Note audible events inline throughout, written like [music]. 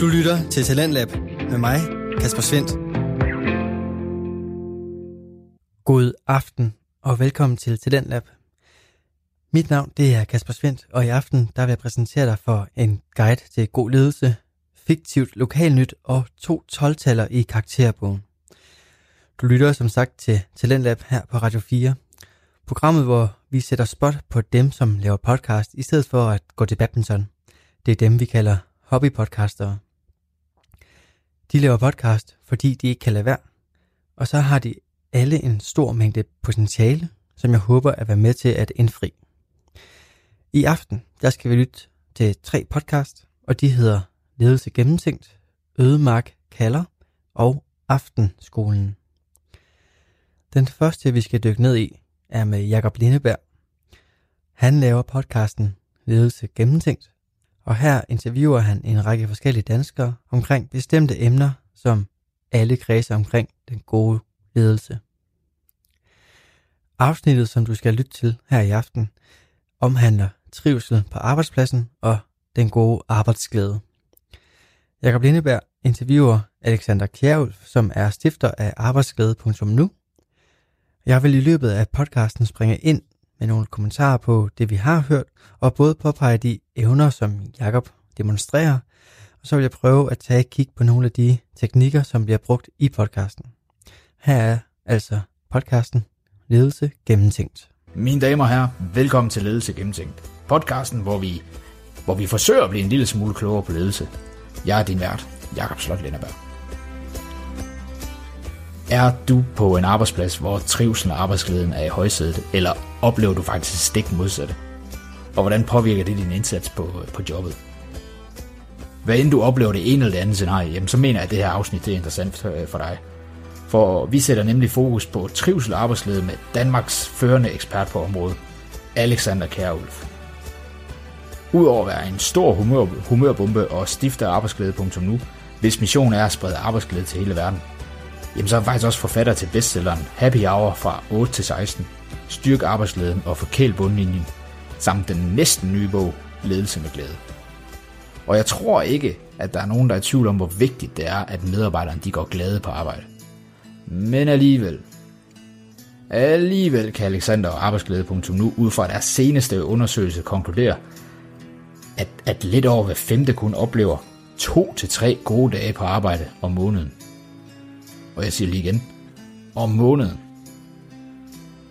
Du lytter til Talentlab med mig, Kasper Svendt. God aften og velkommen til Talentlab. Mit navn det er Kasper Svendt, og i aften der vil jeg præsentere dig for en guide til god ledelse, fiktivt lokalnyt og to 12 i karakterbogen. Du lytter som sagt til Talentlab her på Radio 4. Programmet, hvor vi sætter spot på dem, som laver podcast, i stedet for at gå til badminton. Det er dem, vi kalder hobbypodcastere. De laver podcast, fordi de ikke kan lade være. Og så har de alle en stor mængde potentiale, som jeg håber at være med til at indfri. I aften, der skal vi lytte til tre podcast, og de hedder Ledelse Gennemtænkt, Ødemark Kalder og Aftenskolen. Den første, vi skal dykke ned i, er med Jakob Lindeberg. Han laver podcasten Ledelse Gennemtænkt, og her interviewer han en række forskellige danskere omkring bestemte emner, som alle kredser omkring den gode ledelse. Afsnittet, som du skal lytte til her i aften, omhandler trivsel på arbejdspladsen og den gode arbejdsglæde. Jakob Lindeberg interviewer Alexander Kjærulf, som er stifter af arbejdsglæde.nu. Jeg vil i løbet af podcasten springe ind med nogle kommentarer på det, vi har hørt, og både påpege de evner, som Jakob demonstrerer, og så vil jeg prøve at tage et kig på nogle af de teknikker, som bliver brugt i podcasten. Her er altså podcasten Ledelse Gennemtænkt. Mine damer og herrer, velkommen til Ledelse Gennemtænkt. Podcasten, hvor vi, hvor vi forsøger at blive en lille smule klogere på ledelse. Jeg er din vært, Jakob Slot Linderberg. Er du på en arbejdsplads, hvor trivsel og arbejdsglæden er i højsædet, eller oplever du faktisk stik modsatte? Og hvordan påvirker det din indsats på, på jobbet? Hvad end du oplever det ene eller det andet scenarie, jamen, så mener jeg, at det her afsnit det er interessant øh, for dig. For vi sætter nemlig fokus på trivsel og arbejdsglæde med Danmarks førende ekspert på området, Alexander Kjærulf. Udover at være en stor humør, humørbombe og stifter af arbejdsglæde.nu, hvis mission er at sprede arbejdsglæde til hele verden, jamen så er han faktisk også forfatter til bestselleren Happy Hour fra 8 til 16, Styrk arbejdsleden og forkæl bundlinjen, samt den næsten nye bog, Ledelse med glæde. Og jeg tror ikke, at der er nogen, der er i tvivl om, hvor vigtigt det er, at medarbejderne de går glade på arbejde. Men alligevel, alligevel kan Alexander og arbejdsglæde.nu ud fra deres seneste undersøgelse konkludere, at, at lidt over hver femte kun oplever to til tre gode dage på arbejde om måneden. Og jeg siger lige igen, om måneden.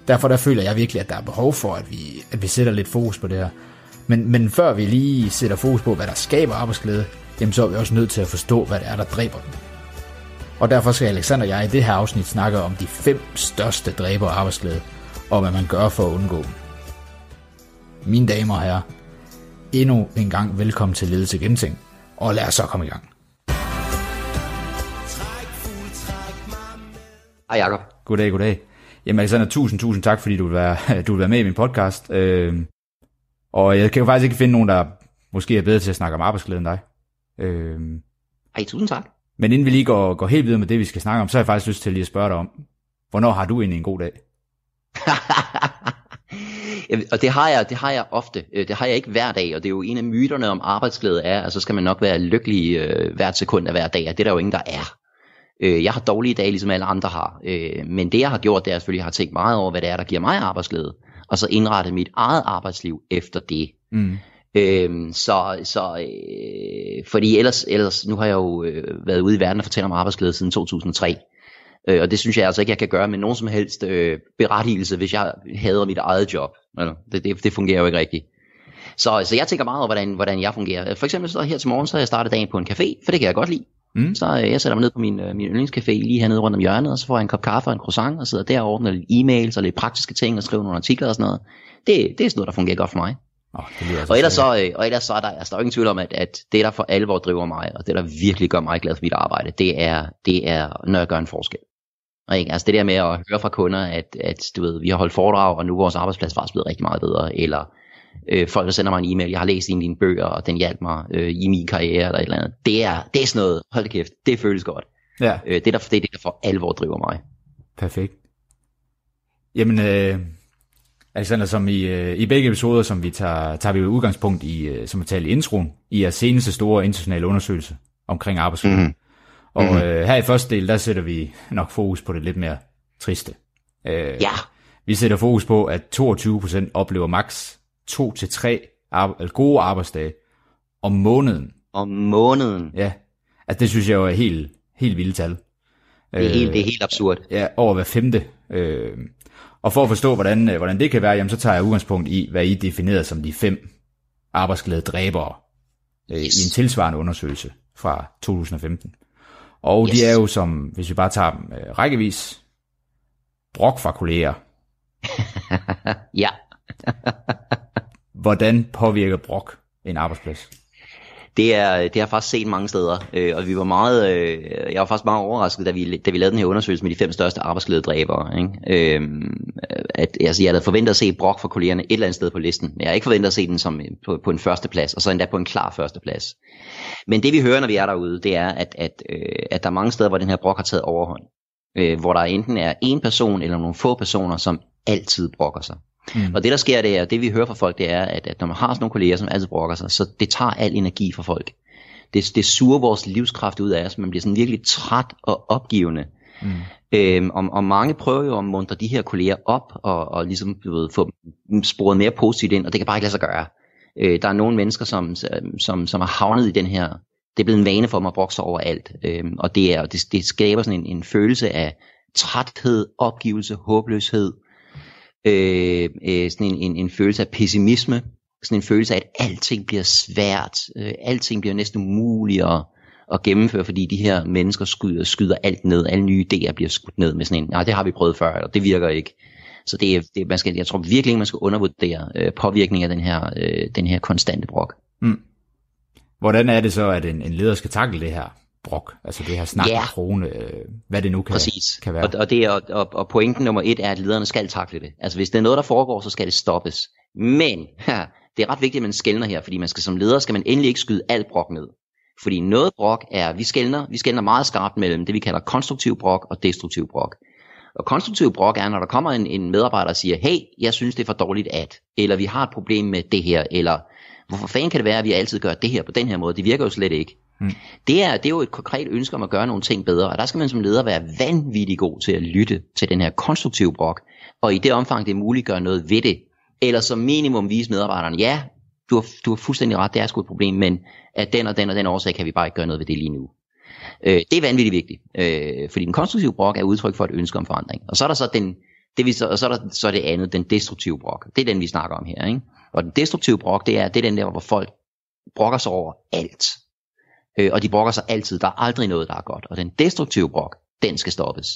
Derfor der føler jeg virkelig, at der er behov for, at vi, at vi sætter lidt fokus på det her. Men, men før vi lige sætter fokus på, hvad der skaber arbejdsglæde, jamen så er vi også nødt til at forstå, hvad det er, der dræber den. Og derfor skal Alexander og jeg i det her afsnit snakke om de fem største dræber af arbejdsglæde, og hvad man gør for at undgå dem. Mine damer og herrer, endnu en gang velkommen til Ledelse Genting, og lad os så komme i gang. Hej Jacob. Goddag, goddag. Jamen Alexander, tusind, tusind tak, fordi du vil være, [laughs] du vil være med i min podcast. Øh, og jeg kan jo faktisk ikke finde nogen, der måske er bedre til at snakke om arbejdsglæde end dig. Øh, Ej, tusind tak. Men inden vi lige går, går helt videre med det, vi skal snakke om, så har jeg faktisk lyst til lige at spørge dig om, hvornår har du egentlig en god dag? [laughs] og det har jeg, det har jeg ofte. Øh, det har jeg ikke hver dag, og det er jo en af myterne om arbejdsglæde er, at så skal man nok være lykkelig øh, hvert sekund af hver dag, og det er der jo ingen, der er. Øh, jeg har dårlige dage, ligesom alle andre har. Øh, men det jeg har gjort, det er at selvfølgelig, har tænkt meget over, hvad det er, der giver mig arbejdsglæde. Og så indrettet mit eget arbejdsliv efter det. Mm. Øh, så, så øh, fordi ellers, ellers, nu har jeg jo øh, været ude i verden og fortælle om arbejdsglæde siden 2003. Øh, og det synes jeg altså ikke, jeg kan gøre med nogen som helst øh, berettigelse, hvis jeg hader mit eget job. Det, det, det fungerer jo ikke rigtigt. Så, så jeg tænker meget over, hvordan, hvordan jeg fungerer. For eksempel så her til morgen, så har jeg startet dagen på en café, for det kan jeg godt lide. Mm. Så øh, jeg sætter mig ned på min, øh, min yndlingscafé lige hernede rundt om hjørnet, og så får jeg en kop kaffe og en croissant, og sidder der og ordner lidt e-mails og lidt praktiske ting, og skriver nogle artikler og sådan noget. Det, det er sådan noget, der fungerer godt for mig. Oh, det altså og, ellers så, øh, og ellers så er der, altså, der er ingen tvivl om, at, at det, der for alvor driver mig, og det, der virkelig gør mig glad for mit arbejde, det er, det er når jeg gør en forskel. Og ikke? Altså det der med at høre fra kunder, at, at du ved, vi har holdt foredrag, og nu er vores arbejdsplads faktisk blevet rigtig meget bedre, eller øh, folk, der sender mig en e-mail, jeg har læst en af dine bøger, og den hjalp mig øh, i min karriere, eller et eller andet. Det er, det er sådan noget, hold kæft, det føles godt. Ja. Øh, det, er der, det er det, der for alvor driver mig. Perfekt. Jamen, øh, Alexander, som i, øh, i begge episoder, som vi tager, tager vi udgangspunkt i, øh, som vi talte i introen, i jeres seneste store internationale undersøgelse, omkring arbejdsmiljø. Mm. Og mm. øh, her i første del, der sætter vi nok fokus på det lidt mere triste. Øh, ja. Vi sætter fokus på, at 22% oplever maks 2-3 ar- gode arbejdsdage om måneden. Om måneden? Ja. Altså det synes jeg jo er helt, helt vildt tal. Det er, helt, det er helt absurd. Ja, over hver femte. Øh, og for at forstå, hvordan, øh, hvordan det kan være, jamen, så tager jeg udgangspunkt i, hvad I definerer som de fem arbejdsglæde dræbere øh, yes. i en tilsvarende undersøgelse fra 2015. Og yes. de er jo som, hvis vi bare tager dem øh, rækkevis, brok fra kolleger. [laughs] ja. [laughs] Hvordan påvirker brok en arbejdsplads? Det er, det har jeg faktisk set mange steder, øh, og vi var meget, øh, jeg var faktisk meget overrasket, da vi, da vi lavede den her undersøgelse med de fem største arbejdsglædedræbere. Ikke? Øh, at, altså, jeg havde forventet at se brok for kollegerne et eller andet sted på listen, men jeg har ikke forventet at se den som øh, på, på en første plads, og så endda på en klar første plads. Men det vi hører, når vi er derude, det er, at, at, øh, at der er mange steder, hvor den her brok har taget overhånd. Øh, hvor der enten er en person eller nogle få personer, som altid brokker sig. Mm. Og det der sker, det er, det vi hører fra folk, det er, at, at når man har sådan nogle kolleger, som altid brokker sig, så det tager al energi fra folk. Det, det suger vores livskraft ud af os, man bliver sådan virkelig træt og opgivende. Mm. Øhm, og, og mange prøver jo at muntre de her kolleger op, og, og ligesom du ved, få dem sporet mere positivt ind, og det kan bare ikke lade sig gøre. Øh, der er nogle mennesker, som, som, som har havnet i den her, det er blevet en vane for dem at brokke sig over alt, øhm, og det, er, det, det skaber sådan en, en følelse af træthed, opgivelse, håbløshed, øh, øh, sådan en, en, en følelse af pessimisme, sådan en følelse af, at alting bliver svært, øh, alting bliver næsten umuligt at, at gennemføre, fordi de her mennesker skyder, skyder alt ned, alle nye idéer bliver skudt ned med sådan en, nej, det har vi prøvet før, og det virker ikke. Så det er, det, man skal, jeg tror virkelig ikke, man skal undervurdere øh, påvirkningen af den her, øh, den her konstante brok. Mm. Hvordan er det så, at en, en leder skal takle det her? Brok, altså det her snak ja. krone, øh, hvad det nu kan, Præcis. kan være. Og, og, det er, og, og pointen nummer et er, at lederne skal takle det. Altså hvis det er noget, der foregår, så skal det stoppes. Men [laughs] her, det er ret vigtigt, at man skældner her, fordi man skal som leder, skal man endelig ikke skyde alt brok ned. Fordi noget brok er, vi skældner, vi skældner meget skarpt mellem det, vi kalder konstruktiv brok og destruktiv brok. Og konstruktiv brok er, når der kommer en, en medarbejder og siger, hey, jeg synes det er for dårligt at, eller vi har et problem med det her, eller hvorfor fanden kan det være, at vi altid gør det her på den her måde? Det virker jo slet ikke. Mm. Det, er, det er jo et konkret ønske om at gøre nogle ting bedre, og der skal man som leder være vanvittig god til at lytte til den her konstruktive brok, og i det omfang det er muligt gøre noget ved det, eller som minimum vise medarbejderne, ja, du har, du har fuldstændig ret, det er sgu et problem, men at den og den og den årsag kan vi bare ikke gøre noget ved det lige nu. Øh, det er vanvittigt vigtigt, øh, fordi den konstruktive brok er udtryk for et ønske om forandring. Og så er der så den, det vi så, og så er der så det andet, den destruktive brok. Det er den, vi snakker om her. Ikke? Og den destruktive brok, det er, det er den der, hvor folk brokker sig over alt. Øh, og de brokker sig altid. Der er aldrig noget, der er godt. Og den destruktive brok, den skal stoppes.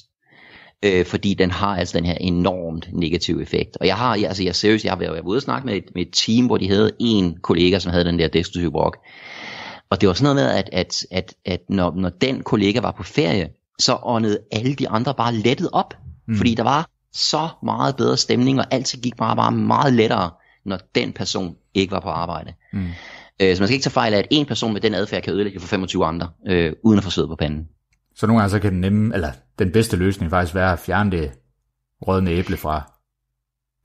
Øh, fordi den har altså den her enormt negative effekt. Og jeg har, altså jeg seriøst, jeg har været ude og snakke med et, med et team, hvor de havde en kollega, som havde den der destruktive brok. Og det var sådan noget med, at, at, at, at når, når den kollega var på ferie, så åndede alle de andre bare lettet op. Mm. Fordi der var så meget bedre stemning, og alt gik bare, bare meget lettere, når den person ikke var på arbejde. Mm. Øh, så man skal ikke tage fejl af, at en person med den adfærd kan ødelægge for 25 andre, øh, uden at få sved på panden. Så nogle gange så kan den nemme, eller den bedste løsning faktisk være at fjerne det rødne æble fra,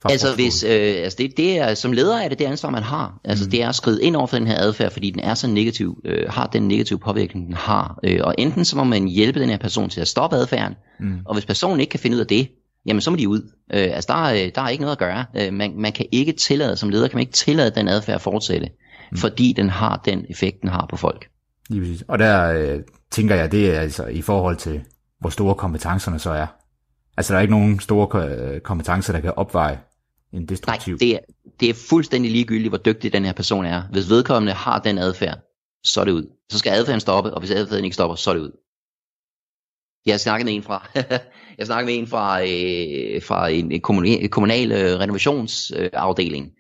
fra Altså, hvis, øh, altså det, det er, som leder er det det ansvar, man har. Altså mm. det er at skride ind over for den her adfærd, fordi den er så negativ, øh, har den negative påvirkning, den har. Øh, og enten så må man hjælpe den her person til at stoppe adfærden, mm. og hvis personen ikke kan finde ud af det, jamen så må de ud. Øh, altså der, er, der er ikke noget at gøre. Øh, man, man kan ikke tillade, som leder kan man ikke tillade den adfærd at fortsætte mm. fordi den har den effekt, den har på folk. Lige præcis. Og der øh, tænker jeg, det er altså i forhold til, hvor store kompetencerne så er. Altså der er ikke nogen store øh, kompetencer, der kan opveje en destruktiv... Nej, det er, det er fuldstændig ligegyldigt, hvor dygtig den her person er. Hvis vedkommende har den adfærd, så er det ud. Så skal adfærden stoppe, og hvis adfærden ikke stopper, så er det ud. Jeg har snakket med en fra, [laughs] jeg snakkede med en fra, øh, fra en, en kommunal, kommunal øh, renovationsafdeling, øh,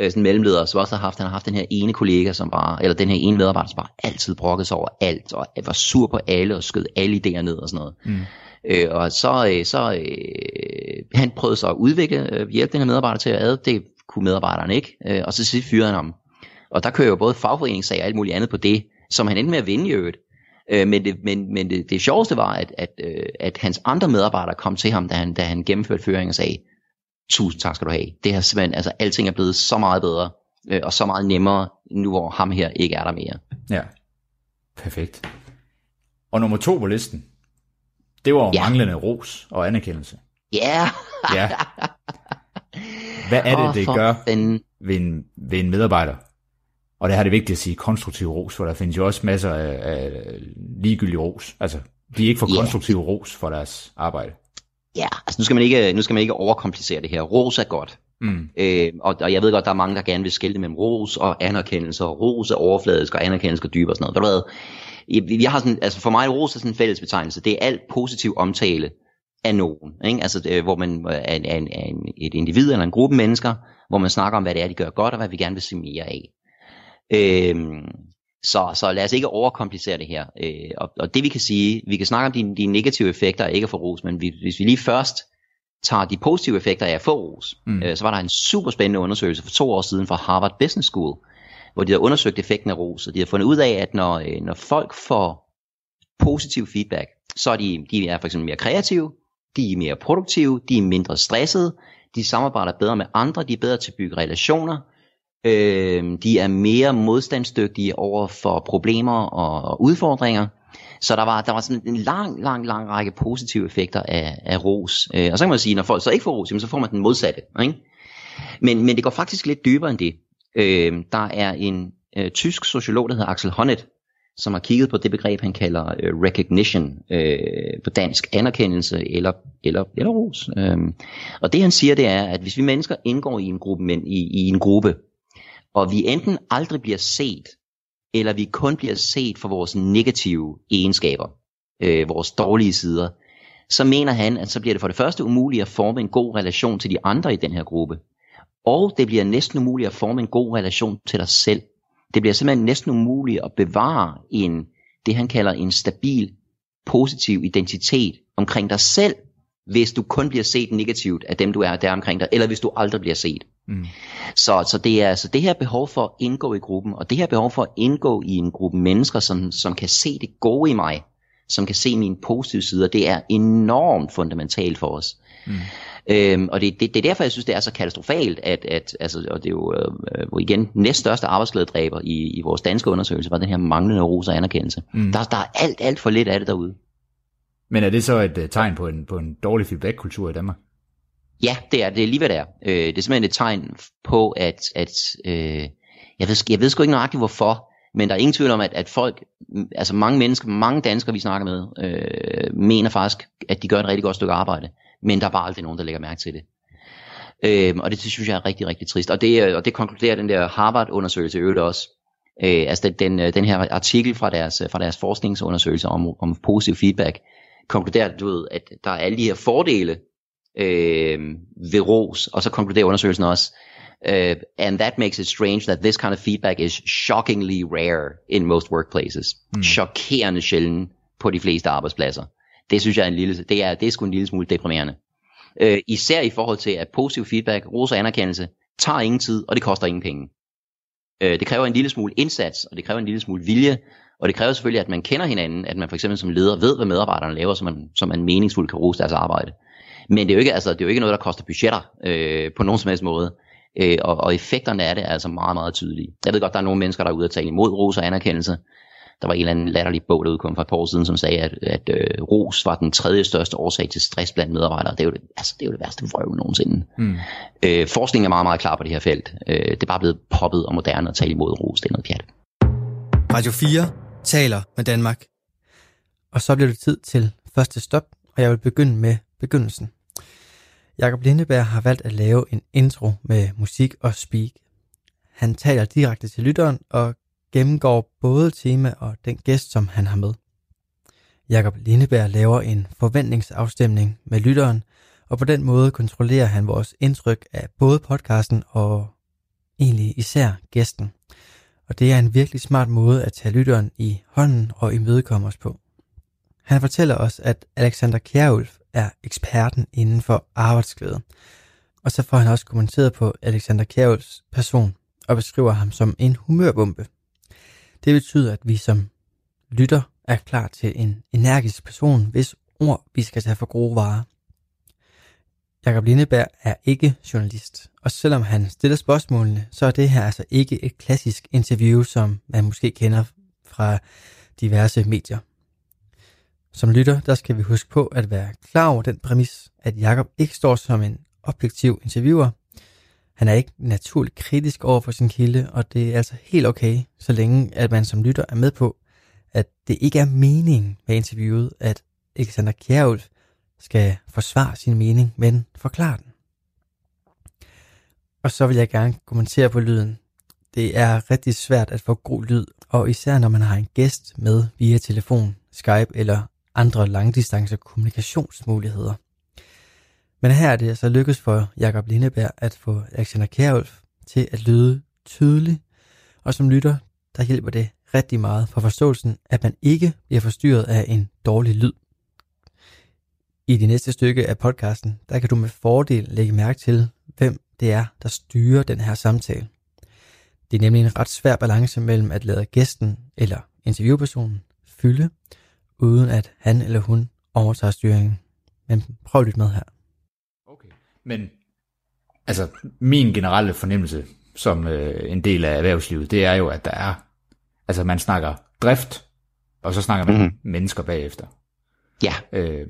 sådan mellemleder, som også har haft, han har haft den her ene kollega, som bare, eller den her ene medarbejder, som bare altid brokkede sig over alt, og var sur på alle, og skød alle idéer ned og sådan noget. Mm. Øh, og så, øh, så øh, han prøvede så at udvikle, øh, hjælpe den her medarbejder til at ad, det kunne medarbejderen ikke, øh, og så sidst fyrede han ham. Og der kører jo både fagforeningssag og alt muligt andet på det, som han endte med at vinde i øvrigt. Øh, men det, men, men det, det sjoveste var, at, at, øh, at hans andre medarbejdere kom til ham, da han, da han gennemførte føringen og sagde, tusind tak skal du have. Det her simpelthen, altså alting er blevet så meget bedre, øh, og så meget nemmere, nu hvor ham her ikke er der mere. Ja, perfekt. Og nummer to på listen, det var Ja. manglende ros og anerkendelse. Ja. Ja. Hvad er det, Åh, det gør fanden. ved en, ved en medarbejder? Og det har det vigtigt at sige konstruktiv ros, for der findes jo også masser af, af ligegyldig ros. Altså, de er ikke for Ja. konstruktiv ros for deres arbejde. Ja, altså nu skal man ikke, nu skal man ikke overkomplicere det her. Ros er godt. Mm. Øh, og, og jeg ved godt, der er mange, der gerne vil skille mellem ros og anerkendelse, og ros er overfladisk, og anerkendelse er dyb og sådan noget. Ved du hvad? Jeg, har sådan, altså for mig er ros er sådan en fælles betegnelse. Det er alt positiv omtale af nogen. Ikke? Altså, det, hvor man er, en, er, en, er en, et individ eller en gruppe mennesker, hvor man snakker om, hvad det er, de gør godt, og hvad vi gerne vil se mere af. Øhm, så, så lad os ikke overkomplicere det her. Øh, og, og det vi kan sige, vi kan snakke om de, de negative effekter af ikke at få ros, men vi, hvis vi lige først tager de positive effekter af at få ros, Mm. øh, så var der en super spændende undersøgelse for to år siden fra Harvard Business School, hvor de har undersøgt effekten af ros, og de har fundet ud af, at når, øh, når folk får positiv feedback, så er de, de er for eksempel mere kreative, de er mere produktive, de er mindre stressede, de samarbejder bedre med andre, de er bedre til at bygge relationer, øh, de er mere modstandsdygtige over for problemer og, og udfordringer. Så der var, der var sådan en lang, lang, lang række positive effekter af, af ros. Øh, og så kan man sige, når folk så ikke får ros, jamen, så får man den modsatte. Ikke? Men, men det går faktisk lidt dybere end det. Øh, der er en øh, tysk sociolog, der hedder Axel Honneth, som har kigget på det begreb, han kalder øh, recognition, øh, på dansk anerkendelse eller, eller, eller ros. Øh, og det han siger, det er, at hvis vi mennesker indgår i en gruppe, men i, i en gruppe, og vi enten aldrig bliver set, eller vi kun bliver set for vores negative egenskaber, øh, vores dårlige sider, så mener han, at så bliver det for det første umuligt at forme en god relation til de andre i den her gruppe. Og det bliver næsten umuligt at forme en god relation til dig selv. Det bliver simpelthen næsten umuligt at bevare en, det han kalder en stabil, positiv identitet omkring dig selv, hvis du kun bliver set negativt af dem, du er der omkring dig, eller hvis du aldrig bliver set. Mm. Så, så det er altså det her behov for at indgå i gruppen, og det her behov for at indgå i en gruppe mennesker, som, som kan se det gode i mig, som kan se mine positive sider, det er enormt fundamentalt for os. Mm. Øhm, og det, det, det er derfor, jeg synes, det er så katastrofalt, at, at altså, og det er jo øh, hvor igen næststørste arbejdsglædedræber i, i vores danske undersøgelse, var den her manglende ros og anerkendelse. Mm. Der, der er alt, alt for lidt af det derude. Men er det så et uh, tegn på en, på en dårlig feedback-kultur i Danmark? Ja, det er det er lige hvad det er. Øh, det er simpelthen et tegn på, at, at øh, jeg, ved, jeg ved sgu ikke nøjagtigt hvorfor, men der er ingen tvivl om, at, at folk, altså mange mennesker, mange danskere vi snakker med, øh, mener faktisk, at de gør et rigtig godt stykke arbejde, men der er bare aldrig nogen, der lægger mærke til det. Øh, og det, synes jeg er rigtig, rigtig trist. Og det, øh, og det konkluderer den der Harvard-undersøgelse i øvrigt også. Øh, altså den, den, øh, den her artikel fra deres, øh, fra deres forskningsundersøgelse om, om positiv feedback, konkluderer, du ved, at der er alle de her fordele øh, ved ros, og så konkluderer undersøgelsen også, uh, and that makes it strange that this kind of feedback is shockingly rare in most workplaces. Mm. Chokerende sjældent på de fleste arbejdspladser. Det synes jeg er en lille, det er, det er sgu en lille smule deprimerende. Uh, især i forhold til, at positiv feedback, ros og anerkendelse, tager ingen tid, og det koster ingen penge. Uh, det kræver en lille smule indsats, og det kræver en lille smule vilje, og det kræver selvfølgelig, at man kender hinanden, at man for eksempel som leder ved, hvad medarbejderne laver, så man, så man meningsfuldt kan rose deres arbejde. Men det er jo ikke, altså, det er jo ikke noget, der koster budgetter øh, på nogen som helst måde. Øh, og, og effekterne af det er altså meget, meget tydelige. Jeg ved godt, der er nogle mennesker, der er ude og tale imod ros og anerkendelse. Der var en eller anden latterlig bog, der udkom for et par år siden, som sagde, at, at øh, ros var den tredje største årsag til stress blandt medarbejdere. Det er jo det, altså, det, er jo det værste vrøv nogensinde. Mm. Øh, forskningen er meget, meget klar på det her felt. Øh, det er bare blevet poppet og moderne at tale imod ros. Det er noget pjat. Radio 4 taler med Danmark. Og så bliver det tid til første stop, og jeg vil begynde med begyndelsen. Jakob Lindeberg har valgt at lave en intro med musik og speak. Han taler direkte til lytteren og gennemgår både tema og den gæst, som han har med. Jakob Lindeberg laver en forventningsafstemning med lytteren, og på den måde kontrollerer han vores indtryk af både podcasten og egentlig især gæsten. Og det er en virkelig smart måde at tage lytteren i hånden og imødekomme os på. Han fortæller os, at Alexander Kjærulf er eksperten inden for arbejdsglæde. Og så får han også kommenteret på Alexander Kjærulfs person og beskriver ham som en humørbombe. Det betyder, at vi som lytter er klar til en energisk person, hvis ord vi skal tage for gode varer. Jakob Lindeberg er ikke journalist, og selvom han stiller spørgsmålene, så er det her altså ikke et klassisk interview, som man måske kender fra diverse medier. Som lytter, der skal vi huske på at være klar over den præmis, at Jakob ikke står som en objektiv interviewer. Han er ikke naturligt kritisk over for sin kilde, og det er altså helt okay, så længe at man som lytter er med på, at det ikke er meningen med interviewet, at Alexander Kjærulf skal forsvare sin mening, men forklare den. Og så vil jeg gerne kommentere på lyden. Det er rigtig svært at få god lyd, og især når man har en gæst med via telefon, Skype eller andre langdistance kommunikationsmuligheder. Men her er det altså lykkedes for Jakob Lindeberg at få Alexander Kjærulf til at lyde tydelig, og som lytter, der hjælper det rigtig meget for forståelsen, at man ikke bliver forstyrret af en dårlig lyd. I det næste stykke af podcasten, der kan du med fordel lægge mærke til, hvem det er, der styrer den her samtale. Det er nemlig en ret svær balance mellem at lade gæsten eller interviewpersonen fylde, uden at han eller hun overtager styringen. Men prøv lytte med her. Okay. Men altså, min generelle fornemmelse som øh, en del af erhvervslivet, det er jo, at der er, altså man snakker drift, og så snakker man mm-hmm. mennesker bagefter. Ja. Øh,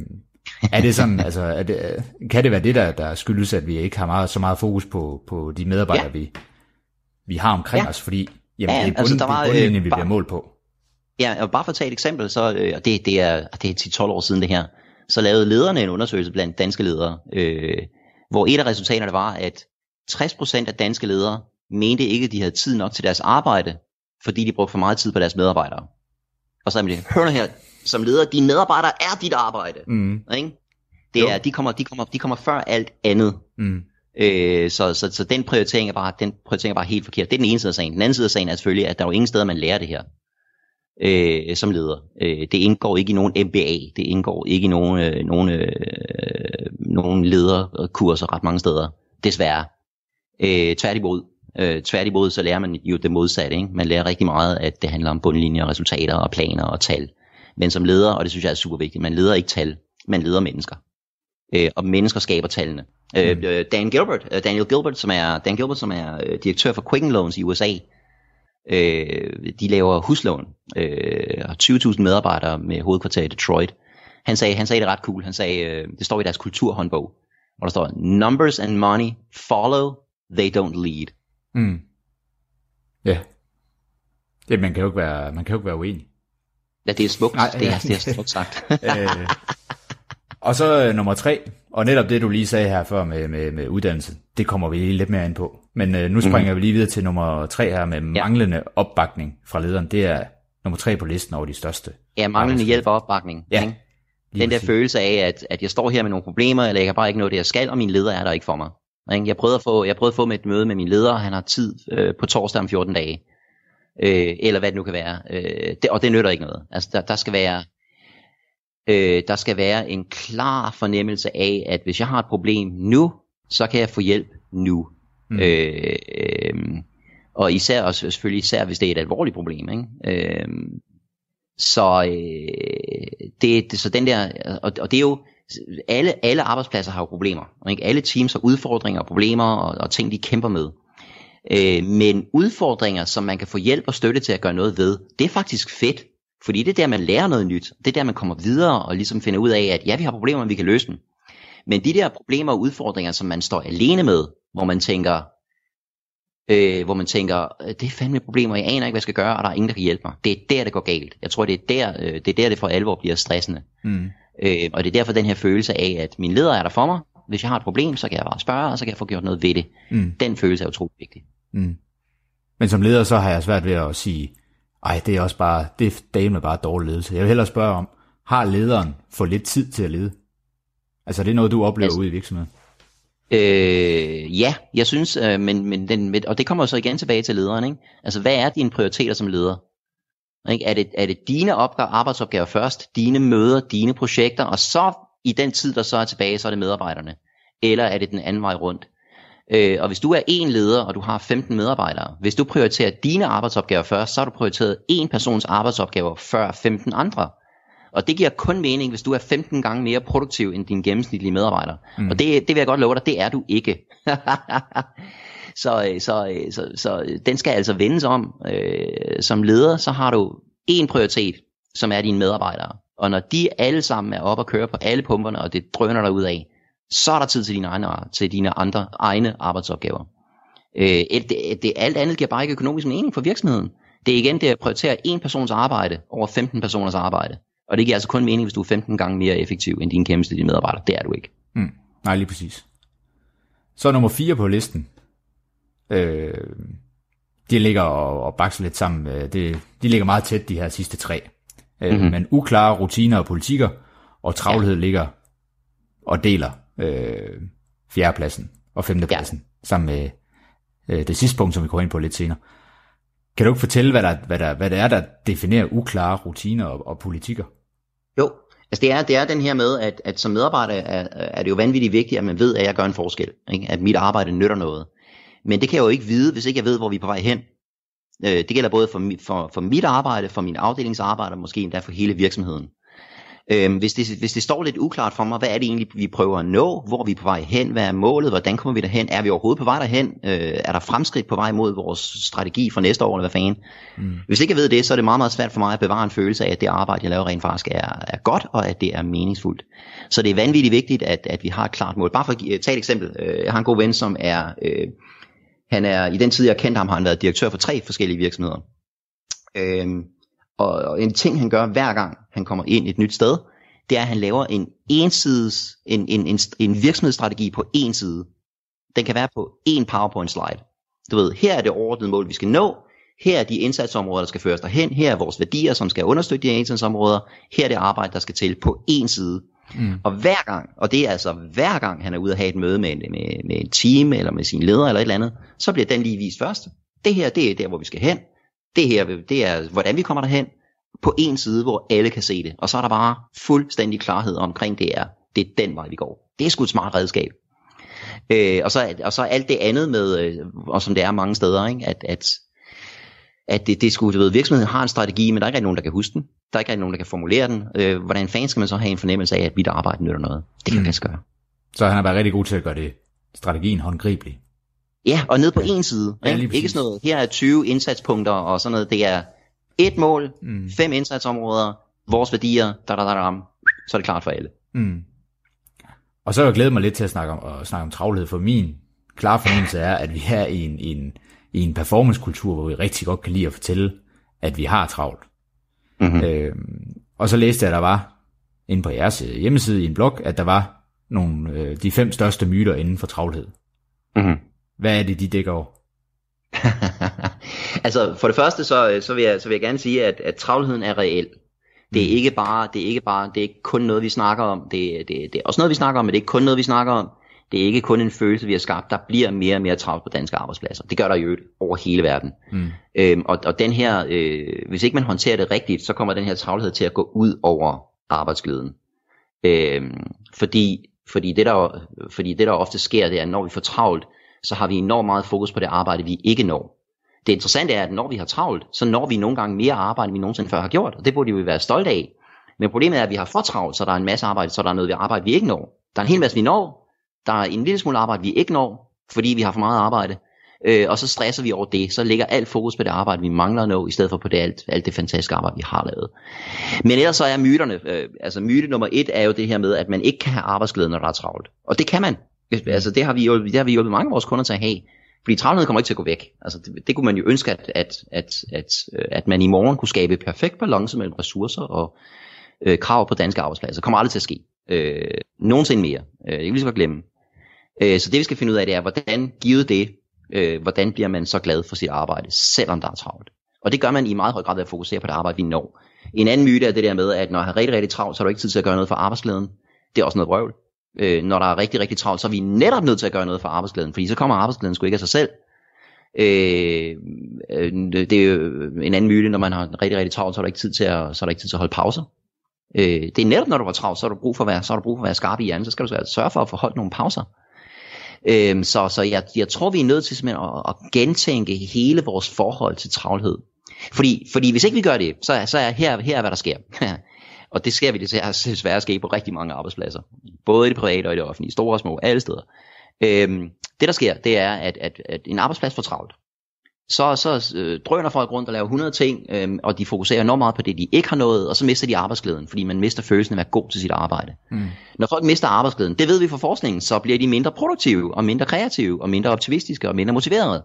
er det sådan, altså, er det, kan det være det, der, der skyldes, at vi ikke har meget, så meget fokus på, på de medarbejdere, ja. vi, vi har omkring ja. os, fordi jamen, ja, det er, altså, bund, der var, det er øh, vi bare, bliver målt på. Ja, og bare for at tage et eksempel, så øh, det, det er, det er 10-12 år siden det her, så lavede lederne en undersøgelse blandt danske ledere, øh, hvor et af resultaterne var, at 60% af danske ledere mente ikke, at de havde tid nok til deres arbejde, fordi de brugte for meget tid på deres medarbejdere. Og så er det, hør nu her, som leder, dine medarbejdere er dit arbejde. Mm. Ikke? Det er, de, kommer, de, kommer, de kommer før alt andet. Mm. Øh, så, så, så den prioritering er bare, den prioritering er bare helt forkert. Det er den ene side af sagen. Den anden side af sagen er selvfølgelig, at der er jo ingen steder, man lærer det her øh, som leder. Øh, det indgår ikke i nogen MBA. Det indgår ikke i nogen, øh, nogen, øh, nogen lederkurser ret mange steder. Desværre. Øh, tværtimod. Øh, tværtimod så lærer man jo det modsatte. Ikke? Man lærer rigtig meget, at det handler om bundlinjer, resultater og planer og tal. Men som leder, og det synes jeg er super vigtigt, man leder ikke tal, man leder mennesker. Øh, og mennesker skaber tallene. Øh, mm. Øh, Dan Gilbert, øh, Daniel Gilbert, som er, Dan Gilbert, som er øh, direktør for Quicken Loans i USA, øh, de laver huslån, øh, har 20.000 medarbejdere med hovedkvarter i Detroit. Han sagde, han sagde det ret cool, han sagde, øh, det står i deres kulturhåndbog, hvor der står, numbers and money follow, they don't lead. Mm. Ja. Yeah. Det, man kan jo ikke være, man kan jo ikke være uenig. Ja, det er smukt. Nej, det, er, det er smukt sagt. [laughs] øh, og så øh, nummer tre, og netop det du lige sagde her før med, med, med uddannelse, det kommer vi lige lidt mere ind på. Men øh, nu springer mm. vi lige videre til nummer tre her med manglende ja. opbakning fra lederen. Det er nummer tre på listen over de største. Ja, manglende hjælp og opbakning. Ja. Ikke? Den der følelse af, at, at jeg står her med nogle problemer, eller jeg kan bare ikke nå det, jeg skal, og min leder er der ikke for mig. Jeg prøvede at få, jeg prøvede at få med et møde med min leder, han har tid øh, på torsdag om 14 dage øh, eller hvad det nu kan være. Øh, det, og det nytter ikke noget. Altså, der, der skal være øh, der skal være en klar fornemmelse af, at hvis jeg har et problem nu, så kan jeg få hjælp nu. Mm. Øh, øh, og især og selvfølgelig især hvis det er et alvorligt problem, ikke? Øh, så øh, det, det så den der og, og det er jo alle alle arbejdspladser har jo problemer, ikke? Alle teams har udfordringer og problemer og, og ting de kæmper med. Øh, men udfordringer, som man kan få hjælp og støtte til at gøre noget ved, det er faktisk fedt. Fordi det er der, man lærer noget nyt. Det er der, man kommer videre og ligesom finder ud af, at ja, vi har problemer, men vi kan løse dem. Men de der problemer og udfordringer, som man står alene med, hvor man tænker, øh, hvor man tænker, det er fandme problemer, jeg aner ikke, hvad jeg skal gøre, og der er ingen, der kan hjælpe mig. Det er der, det går galt. Jeg tror, det er der, øh, det, er der det for alvor bliver stressende. Mm. Øh, og det er derfor den her følelse af, at min leder er der for mig. Hvis jeg har et problem, så kan jeg bare spørge, og så kan jeg få gjort noget ved det. Mm. Den følelse er utrolig vigtig. Mm. Men som leder, så har jeg svært ved at sige, ej, det er også bare, det er dame bare dårlig ledelse. Jeg vil hellere spørge om, har lederen for lidt tid til at lede? Altså, det er noget, du oplever altså, ude i virksomheden? Øh, ja, jeg synes, øh, men, men den, og det kommer så igen tilbage til lederen. Ikke? Altså, hvad er dine prioriteter som leder? Ikke? Er, det, er det dine opgaver, arbejdsopgaver først, dine møder, dine projekter, og så i den tid, der så er tilbage, så er det medarbejderne? Eller er det den anden vej rundt? Øh, og hvis du er en leder, og du har 15 medarbejdere, hvis du prioriterer dine arbejdsopgaver først, så har du prioriteret en persons arbejdsopgaver før 15 andre. Og det giver kun mening, hvis du er 15 gange mere produktiv end din gennemsnitlige medarbejder. Mm. Og det, det vil jeg godt love dig, det er du ikke. [laughs] Øh, øh, så, så, så, så den skal altså vendes om. Øh, som leder, så har du en prioritet, som er dine medarbejdere. Og når de alle sammen er oppe og kører på alle pumperne, og det drøner der ud af, så er der tid til dine, egne, til dine andre egne arbejdsopgaver. Øh, det, det, alt andet giver bare ikke økonomisk mening for virksomheden. Det er igen det at prioritere en persons arbejde over 15 personers arbejde. Og det giver altså kun mening, hvis du er 15 gange mere effektiv end din gennemsnitlige medarbejder. Det er du ikke. Mm. Nej, lige præcis. Så nummer 4 på listen. Øh, de ligger og, og bakser lidt sammen. Øh, det, de ligger meget tæt, de her sidste tre. Øh, mm-hmm. Men uklare rutiner og politikker, og travlhed ja. ligger og deler øh, fjerdepladsen og femtepladsen, ja. sammen med øh, det sidste punkt, som vi kommer ind på lidt senere. Kan du ikke fortælle, hvad, der, hvad, der, hvad det er, der definerer uklare rutiner og, og politikker? Jo, altså det er, det er den her med, at, at som medarbejder er, er det jo vanvittigt vigtigt, at man ved, at jeg gør en forskel. Ikke? At mit arbejde nytter noget. Men det kan jeg jo ikke vide, hvis ikke jeg ved, hvor vi er på vej hen. Øh, det gælder både for, for, for mit arbejde, for min afdelingsarbejde, og måske endda for hele virksomheden. Øhm, hvis, det, hvis det står lidt uklart for mig, hvad er det egentlig, vi prøver at nå? Hvor er vi på vej hen? Hvad er målet? Hvordan kommer vi derhen? Er vi overhovedet på vej derhen? Øh, er der fremskridt på vej mod vores strategi for næste år, eller hvad fanden? Mm. Hvis ikke jeg ved det, så er det meget, meget svært for mig at bevare en følelse af, at det arbejde, jeg laver rent faktisk er, er godt, og at det er meningsfuldt. Så det er vanvittigt vigtigt, at, at vi har et klart mål. Bare for at tage et eksempel. Øh, jeg har en god ven, som er... Øh, han er, i den tid jeg kendte ham, har han været direktør for tre forskellige virksomheder. Øhm, og, og en ting han gør hver gang han kommer ind et nyt sted, det er at han laver en ensides, en, en, en, en virksomhedsstrategi på en side. Den kan være på en PowerPoint slide. Du ved, her er det overordnede mål, vi skal nå. Her er de indsatsområder, der skal føres derhen. Her er vores værdier, som skal understøtte de indsatsområder. Her er det arbejde, der skal til på en side. Mm. Og hver gang, og det er altså hver gang han er ude at have et møde med, med, med en team, eller med sin leder, eller et eller andet, så bliver den lige vist først. Det her, det er der, hvor vi skal hen. Det her, det er, hvordan vi kommer derhen. På en side, hvor alle kan se det. Og så er der bare fuldstændig klarhed omkring det er, det er den vej, vi går. Det er sgu et smart redskab. Øh, og, så, og så alt det andet med, øh, og som det er mange steder, ikke? at, at at det, det skulle, du ved, virksomheden har en strategi, men der er ikke rigtig nogen, der kan huske den. Der er ikke rigtig nogen, der kan formulere den. Øh, hvordan fanden skal man så have en fornemmelse af, at mit arbejde nytter noget? Det kan mm. man gøre. Så han har været rigtig god til at gøre det strategien håndgribelig. Ja, og ned på en side. Ja, ikke? ikke sådan noget, her er 20 indsatspunkter og sådan noget. Det er et mål, mm. fem indsatsområder, vores værdier, da, da, da, da, så er det klart for alle. Mm. Og så har jeg glædet mig lidt til at snakke om, at snakke om travlhed, for min klare fornemmelse er, at vi er i en, en i en performancekultur, hvor vi rigtig godt kan lide at fortælle, at vi har travlt. Mm-hmm. Øh, og så læste jeg, at der var inde på jeres øh, hjemmeside i en blog, at der var nogle, øh, de fem største myter inden for travlhed. Mm-hmm. Hvad er det, de dækker over? [laughs] altså for det første, så, så, vil, jeg, så vil jeg gerne sige, at, at travlheden er reel. Det er mm. ikke bare, det er ikke bare, det er ikke kun noget, vi snakker om. Det, det, det er også noget, vi snakker om, men det er ikke kun noget, vi snakker om. Det er ikke kun en følelse, vi har skabt. Der bliver mere og mere travlt på danske arbejdspladser. Det gør der jo over hele verden. Mm. Øhm, og, og den her, øh, hvis ikke man håndterer det rigtigt, så kommer den her travlhed til at gå ud over arbejdsglæden. Øhm, fordi, fordi, det der, fordi det der ofte sker, det er, at når vi får travlt, så har vi enormt meget fokus på det arbejde, vi ikke når. Det interessante er, at når vi har travlt, så når vi nogle gange mere arbejde, end vi nogensinde før har gjort. Og det burde vi være stolte af. Men problemet er, at vi har for travlt, så der er en masse arbejde, så der er noget vi arbejde, vi ikke når. Der er en hel masse, vi når, der er en lille smule arbejde, vi ikke når, fordi vi har for meget arbejde. Øh, og så stresser vi over det, så ligger alt fokus på det arbejde, vi mangler at nå, i stedet for på det alt, alt det fantastiske arbejde, vi har lavet. Men ellers så er myterne, øh, altså myte nummer et er jo det her med, at man ikke kan have arbejdsglæde, når der er travlt. Og det kan man. Altså det har vi jo, det har vi hjulpet mange af vores kunder til at have. Fordi travlhed kommer ikke til at gå væk. Altså det, det kunne man jo ønske, at, at, at, at, øh, at man i morgen kunne skabe perfekt balance mellem ressourcer og øh, krav på danske arbejdspladser. Det kommer aldrig til at ske. Øh, nogensinde mere. Øh, det kan vi så glemme. Øh, så det vi skal finde ud af, det er, hvordan givet det, øh, hvordan bliver man så glad for sit arbejde, selvom der er travlt. Og det gør man i meget høj grad ved at fokusere på det arbejde, vi når. En anden myte er det der med, at når jeg har rigtig, rigtig travlt, så har du ikke tid til at gøre noget for arbejdsglæden. Det er også noget brøvl. Øh, når der er rigtig, rigtig travlt, så er vi netop nødt til at gøre noget for arbejdsglæden, fordi så kommer arbejdsglæden sgu ikke af sig selv. Øh, øh, det er jo en anden myte, når man har rigtig, rigtig travlt, så er der ikke tid til at, så er der ikke tid til at holde pauser. Øh, det er netop, når du var travlt, så har du brug for at være, så har du brug for at være skarp i hjernen, så skal du sørge for at få holdt nogle pauser. Øh, så så jeg, jeg tror, vi er nødt til simpelthen at, at gentænke hele vores forhold til travlhed. Fordi, fordi hvis ikke vi gør det, så, så er her, her er, hvad der sker. [laughs] og det sker vi det desværre ske på rigtig mange arbejdspladser. Både i det private og i det offentlige, store og små, alle steder. Øhm, det der sker, det er, at, at, at en arbejdsplads får travlt. så, så øh, drøner folk rundt og laver 100 ting, øh, og de fokuserer enormt meget på det, de ikke har nået, og så mister de arbejdsglæden, fordi man mister følelsen af at være god til sit arbejde. Mm. Når folk mister arbejdsglæden, det ved vi fra forskningen, så bliver de mindre produktive, og mindre kreative, og mindre optimistiske, og mindre motiverede.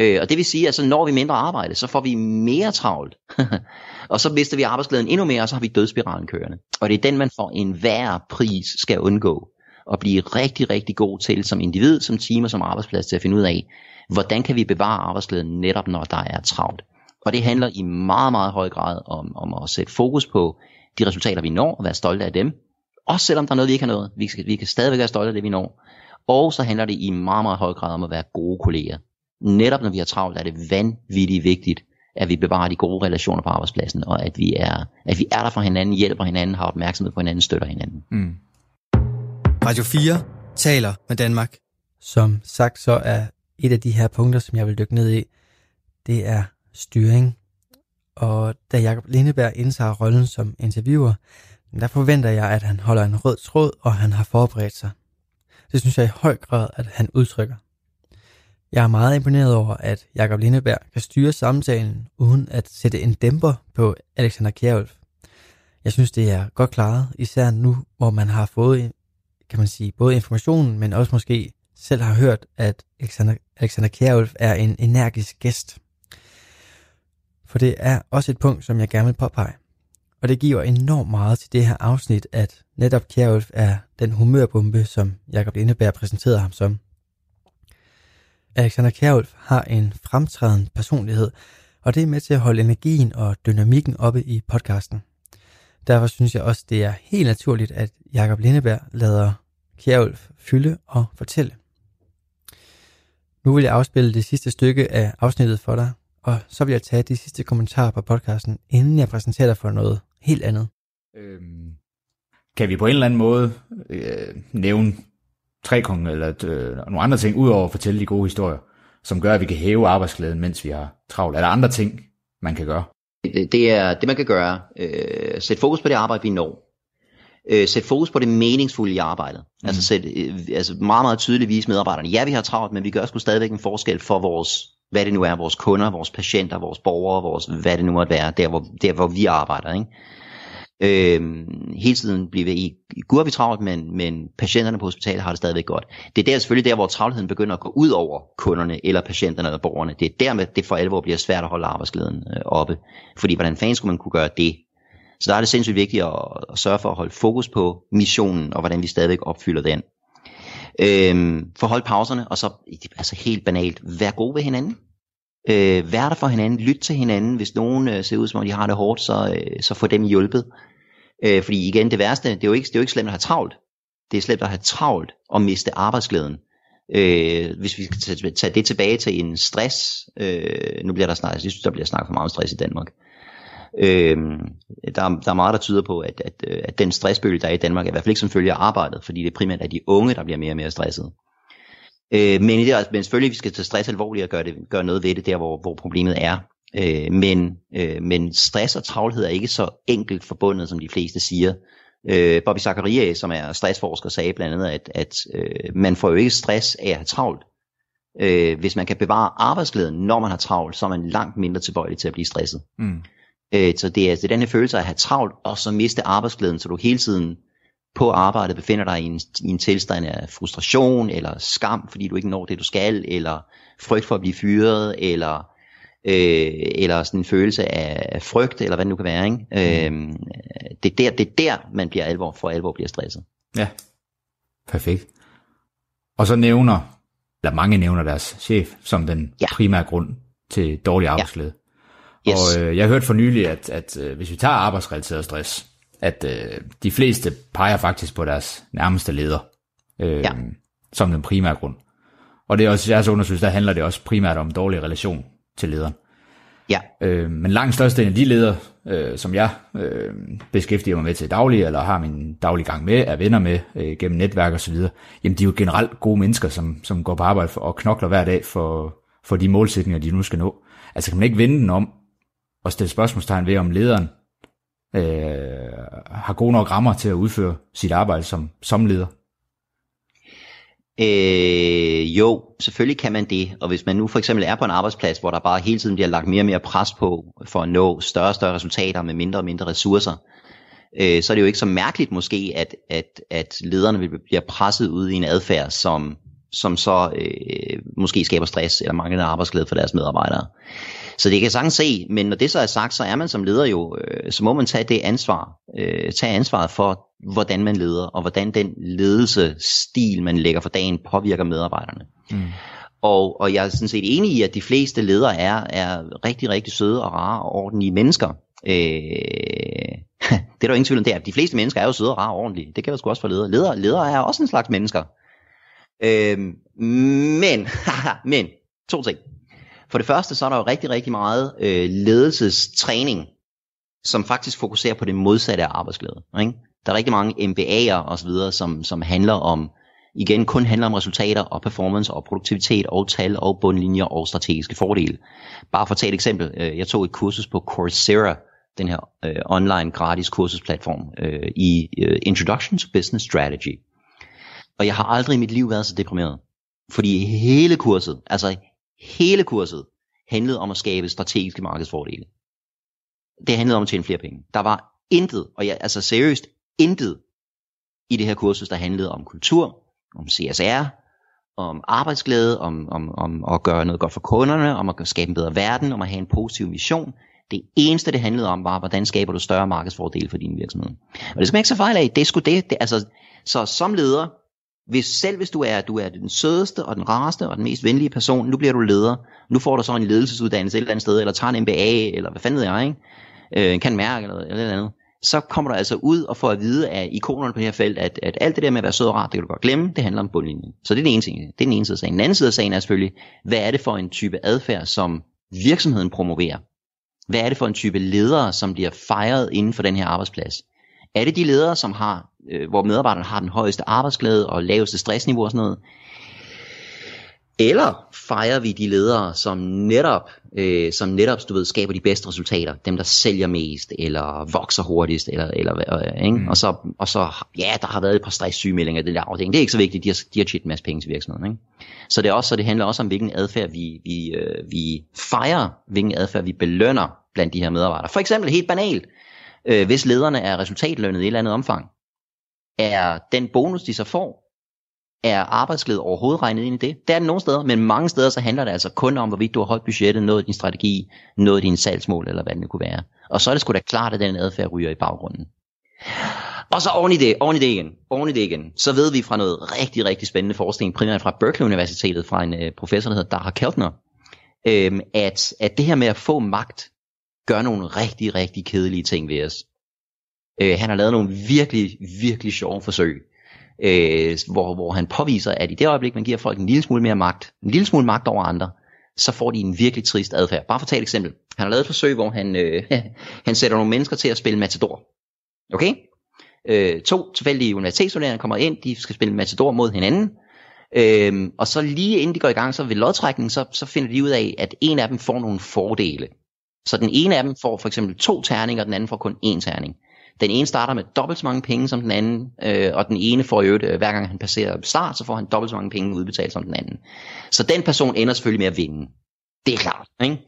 Øh, og det vil sige, at så når vi mindre arbejde, så får vi mere travlt. [laughs] og så mister vi arbejdsglæden endnu mere, og så har vi dødsspiralen kørende. Og det er den, man for enhver pris skal undgå. Og blive rigtig, rigtig god til som individ, som team og som arbejdsplads til at finde ud af, hvordan kan vi bevare arbejdsglæden netop når der er travlt. Og det handler i meget, meget høj grad om, om at sætte fokus på de resultater, vi når, og være stolte af dem. Også selvom der er noget, vi ikke har nået. Vi, skal, vi kan stadigvæk være stolte af det, vi når. Og så handler det i meget, meget høj grad om at være gode kolleger netop når vi har travlt, er det vanvittigt vigtigt, at vi bevarer de gode relationer på arbejdspladsen, og at vi er, at vi er der for hinanden, hjælper hinanden, har opmærksomhed på hinanden, støtter hinanden. Mm. Radio 4 taler med Danmark. Som sagt, så er et af de her punkter, som jeg vil dykke ned i, det er styring. Og da Jakob Lindeberg indtager rollen som interviewer, der forventer jeg, at han holder en rød tråd, og han har forberedt sig. Det synes jeg i høj grad, at han udtrykker. Jeg er meget imponeret over, at Jakob Lindeberg kan styre samtalen uden at sætte en dæmper på Alexander Kjærulf. Jeg synes, det er godt klaret, især nu, hvor man har fået, kan man sige, både informationen, men også måske selv har hørt, at Alexander, Alexander Kjærulf er en energisk gæst. For det er også et punkt, som jeg gerne vil påpege. Og det giver enormt meget til det her afsnit, at netop Kjærulf er den humørbombe, som Jakob Lindeberg præsenterede ham som. Alexander Kjærulf har en fremtrædende personlighed, og det er med til at holde energien og dynamikken oppe i podcasten. Derfor synes jeg også, det er helt naturligt, at Jakob Lindeberg lader Kjærulf fylde og fortælle. Nu vil jeg afspille det sidste stykke af afsnittet for dig, og så vil jeg tage de sidste kommentarer på podcasten, inden jeg præsenterer dig for noget helt andet. Øhm, kan vi på en eller anden måde øh, nævne tre konge, eller øh, nogle andre ting, udover at fortælle de gode historier, som gør, at vi kan hæve arbejdsglæden, mens vi har travlt? Er der andre ting, man kan gøre? Det, det er det, man kan gøre. Øh, sæt fokus på det arbejde, vi når. Øh, sæt fokus på det meningsfulde i arbejdet. Mm. Altså, sæt, øh, altså meget, meget tydeligt vise medarbejderne. Ja, vi har travlt, men vi gør sgu stadigvæk en forskel for vores, hvad det nu er, vores kunder, vores patienter, vores borgere, vores, hvad det nu måtte være, der hvor, der, hvor vi arbejder. Ikke? Øh, hele tiden bliver i, gud er vi travlt, men, men patienterne på hospitalet har det stadigvæk godt. Det er der selvfølgelig der, hvor travlheden begynder at gå ud over kunderne, eller patienterne, eller borgerne. Det er dermed, det for alvor bliver svært at holde arbejdsglæden øh, oppe. Fordi hvordan fanden skulle man kunne gøre det? Så der er det sindssygt vigtigt at, at sørge for at holde fokus på missionen, og hvordan vi stadigvæk opfylder den. Øhm, forhold pauserne, og så altså helt banalt, vær god ved hinanden. Øh, vær der for hinanden, lyt til hinanden. Hvis nogen øh, ser ud som om de har det hårdt, så, øh, så få dem hjulpet. Øh, fordi igen, det værste, det er, jo ikke, det er jo ikke slemt at have travlt. Det er slemt at have travlt og miste arbejdsglæden. Øh, hvis vi skal tage det tilbage til en stress, øh, nu bliver der snart, jeg synes, der bliver snakket for meget om stress i Danmark. Øh, der, der er meget, der tyder på, at, at, at den stressbølge, der er i Danmark, er i hvert fald ikke som følge af arbejdet, fordi det primært er de unge, der bliver mere og mere stresset. Øh, men, det, men selvfølgelig, vi skal tage stress alvorligt og gøre, det, gøre noget ved det der, hvor, hvor problemet er. Øh, men, øh, men stress og travlhed er ikke så enkelt forbundet, som de fleste siger. Øh, Bobby Zachariah, som er stressforsker, sagde blandt andet, at, at øh, man får jo ikke stress af at have travlt. Øh, hvis man kan bevare arbejdsglæden, når man har travlt, så er man langt mindre tilbøjelig til at blive stresset. Mm. Øh, så det er, det er den her følelse af at have travlt, og så miste arbejdsglæden, så du hele tiden på arbejdet befinder dig i en, i en tilstand af frustration, eller skam, fordi du ikke når det, du skal, eller frygt for at blive fyret, eller øh, eller sådan en følelse af frygt, eller hvad det nu kan være. Ikke? Mm. Øh, det, er der, det er der, man bliver alvor, for alvor bliver stresset. Ja, perfekt. Og så nævner, eller mange nævner deres chef, som den ja. primære grund til dårlig arbejdsglæde. Ja. Yes. Og øh, jeg har hørt for nylig, at, at øh, hvis vi tager arbejdsrelateret stress, at øh, de fleste peger faktisk på deres nærmeste leder, øh, ja. som den primære grund. Og det er også, jeres undersøgelse, der handler det også primært om dårlig relation til lederen. Ja. Øh, men langt største af de ledere, øh, som jeg øh, beskæftiger mig med til daglig, eller har min daglige gang med, er venner med øh, gennem netværk og så videre, jamen de er jo generelt gode mennesker, som, som går på arbejde for, og knokler hver dag for, for de målsætninger, de nu skal nå. Altså kan man ikke vende den om og stille spørgsmålstegn ved, om lederen øh, har gode nok rammer til at udføre sit arbejde som, som leder? Øh, jo, selvfølgelig kan man det, og hvis man nu for eksempel er på en arbejdsplads, hvor der bare hele tiden bliver lagt mere og mere pres på for at nå større og større resultater med mindre og mindre ressourcer, øh, så er det jo ikke så mærkeligt måske, at, at, at lederne bliver presset ud i en adfærd, som, som så øh, måske skaber stress eller manglende arbejdsglæde for deres medarbejdere. Så det kan jeg sagtens se, men når det så er sagt, så er man som leder jo, øh, så må man tage det ansvar, øh, tage ansvaret for, hvordan man leder, og hvordan den ledelsesstil, man lægger for dagen, påvirker medarbejderne. Mm. Og, og jeg er sådan set enig i, at de fleste ledere er, er rigtig, rigtig søde og rare og ordentlige mennesker. Øh, [laughs] det er der jo ingen tvivl om, det er. De fleste mennesker er jo søde og rare og ordentlige. Det kan jo sgu også for ledere. Ledere, ledere er også en slags mennesker. Øhm, men, men, to ting. For det første, så er der jo rigtig, rigtig meget øh, ledelsestræning, som faktisk fokuserer på det modsatte af arbejdsglæde. Ikke? Der er rigtig mange MBA'er og så videre, som, som handler om, igen kun handler om resultater og performance og produktivitet og tal og bundlinjer og strategiske fordele. Bare for at tage et eksempel. Øh, jeg tog et kursus på Coursera, den her øh, online gratis kursusplatform, øh, i øh, Introduction to Business Strategy. Og jeg har aldrig i mit liv været så deprimeret. Fordi hele kurset, altså hele kurset, handlede om at skabe strategiske markedsfordele. Det handlede om at tjene flere penge. Der var intet, og jeg, altså seriøst, intet i det her kursus, der handlede om kultur, om CSR, om arbejdsglæde, om, om, om at gøre noget godt for kunderne, om at skabe en bedre verden, om at have en positiv mission. Det eneste, det handlede om, var, hvordan skaber du større markedsfordele for din virksomhed. Og det skal man ikke så fejl af. Det skulle det, det altså, så som leder, hvis, selv hvis du er, du er den sødeste og den rareste og den mest venlige person, nu bliver du leder, nu får du så en ledelsesuddannelse et eller andet sted, eller tager en MBA, eller hvad fanden ved jeg, ikke? Øh, kan mærke, eller, eller, eller andet så kommer du altså ud og får at vide af ikonerne på det her felt, at, at alt det der med at være sød og rart, det kan du godt glemme, det handler om bundlinjen. Så det er den ene ting. Det er den ene side af sagen. Den anden side af sagen er selvfølgelig, hvad er det for en type adfærd, som virksomheden promoverer? Hvad er det for en type ledere, som bliver fejret inden for den her arbejdsplads? Er det de ledere, som har, øh, hvor medarbejderne har den højeste arbejdsglæde og laveste stressniveau og sådan noget? Eller fejrer vi de ledere, som netop, øh, som netop du ved, skaber de bedste resultater, dem der sælger mest, eller vokser hurtigst, eller, eller øh, ikke? Mm. Og, så, og så, ja, der har været et par stresssygemeldinger i den der afdeling, det er ikke så vigtigt, de har, de har tjent en masse penge til virksomheden. Ikke? Så det, er også, så det handler også om, hvilken adfærd vi, vi, øh, vi fejrer, hvilken adfærd vi belønner blandt de her medarbejdere. For eksempel helt banalt, øh, hvis lederne er resultatlønnet i et eller andet omfang, er den bonus, de så får, er arbejdsglæde overhovedet regnet ind i det? Det er det nogle steder, men mange steder så handler det altså kun om, hvorvidt du har holdt budgettet, nået din strategi, nået din salgsmål, eller hvad det nu kunne være. Og så er det sgu da klart, at den adfærd ryger i baggrunden. Og så oven i det, oven i det igen, oven i det igen, så ved vi fra noget rigtig, rigtig spændende forskning, primært fra Berkeley Universitetet, fra en øh, professor, der hedder Dara Keltner, øhm, at, at det her med at få magt, gør nogle rigtig, rigtig kedelige ting ved os. Øh, han har lavet nogle virkelig, virkelig sjove forsøg, øh, hvor, hvor han påviser, at i det øjeblik, man giver folk en lille smule mere magt, en lille smule magt over andre, så får de en virkelig trist adfærd. Bare for at tage et eksempel. Han har lavet et forsøg, hvor han, øh, [laughs] han sætter nogle mennesker til at spille Matador. Okay? Øh, to tilfældige universitetsstuderende kommer ind, de skal spille Matador mod hinanden, Øhm, og så lige inden de går i gang, så ved lodtrækningen, så, så finder de ud af, at en af dem får nogle fordele. Så den ene af dem får for eksempel to terninger, og den anden får kun én terning. Den ene starter med dobbelt så mange penge som den anden, øh, og den ene får jo øh, hver gang han passerer start, så får han dobbelt så mange penge udbetalt som den anden. Så den person ender selvfølgelig med at vinde. Det er klart. Ikke?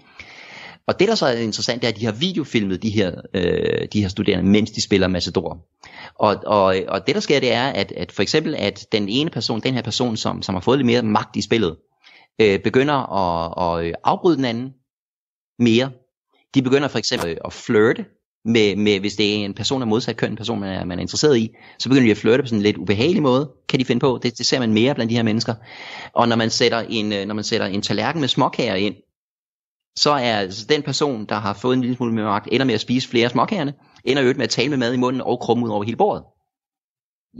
Og det der så er interessant, det er, at de har videofilmet de her, øh, de her studerende, mens de spiller Macedor. Og, og, og det der sker, det er, at, at for eksempel, at den ene person, den her person, som, som har fået lidt mere magt i spillet, øh, begynder at, at afbryde den anden mere. De begynder for eksempel at flirte med, med, hvis det er en person af modsat køn, en person man er, man er interesseret i, så begynder de at flirte på sådan en lidt ubehagelig måde, kan de finde på. Det, det ser man mere blandt de her mennesker. Og når man sætter en, øh, når man sætter en tallerken med småkager ind, så er altså den person, der har fået en lille smule mere magt, ender med at spise flere småkagerne, ender jo med at tale med mad i munden og krumme ud over hele bordet.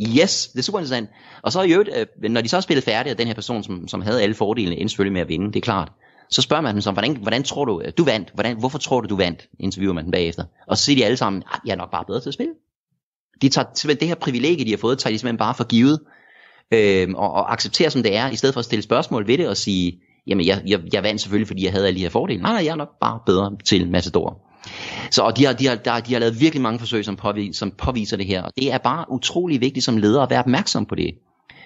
Yes, det er super interessant. Og så i øvrigt, øh, når de så er spillet færdigt, og den her person, som, som havde alle fordelene, endte selvfølgelig med at vinde, det er klart. Så spørger man dem så, hvordan, hvordan tror du, øh, du vandt? Hvordan, hvorfor tror du, du vandt? Interviewer man dem bagefter. Og så siger de alle sammen, at jeg er nok bare bedre til at spille. De tager det her privilegie, de har fået, tager de simpelthen bare for givet. Øh, og, og accepterer som det er, i stedet for at stille spørgsmål ved det og sige, jamen jeg, jeg, jeg vandt selvfølgelig, fordi jeg havde alle de her fordele. Nej, nej, jeg er nok bare bedre til Matador. Så og de har, de, har, der, de har lavet virkelig mange forsøg, som, påviser, som påviser det her. Og det er bare utrolig vigtigt som leder at være opmærksom på det.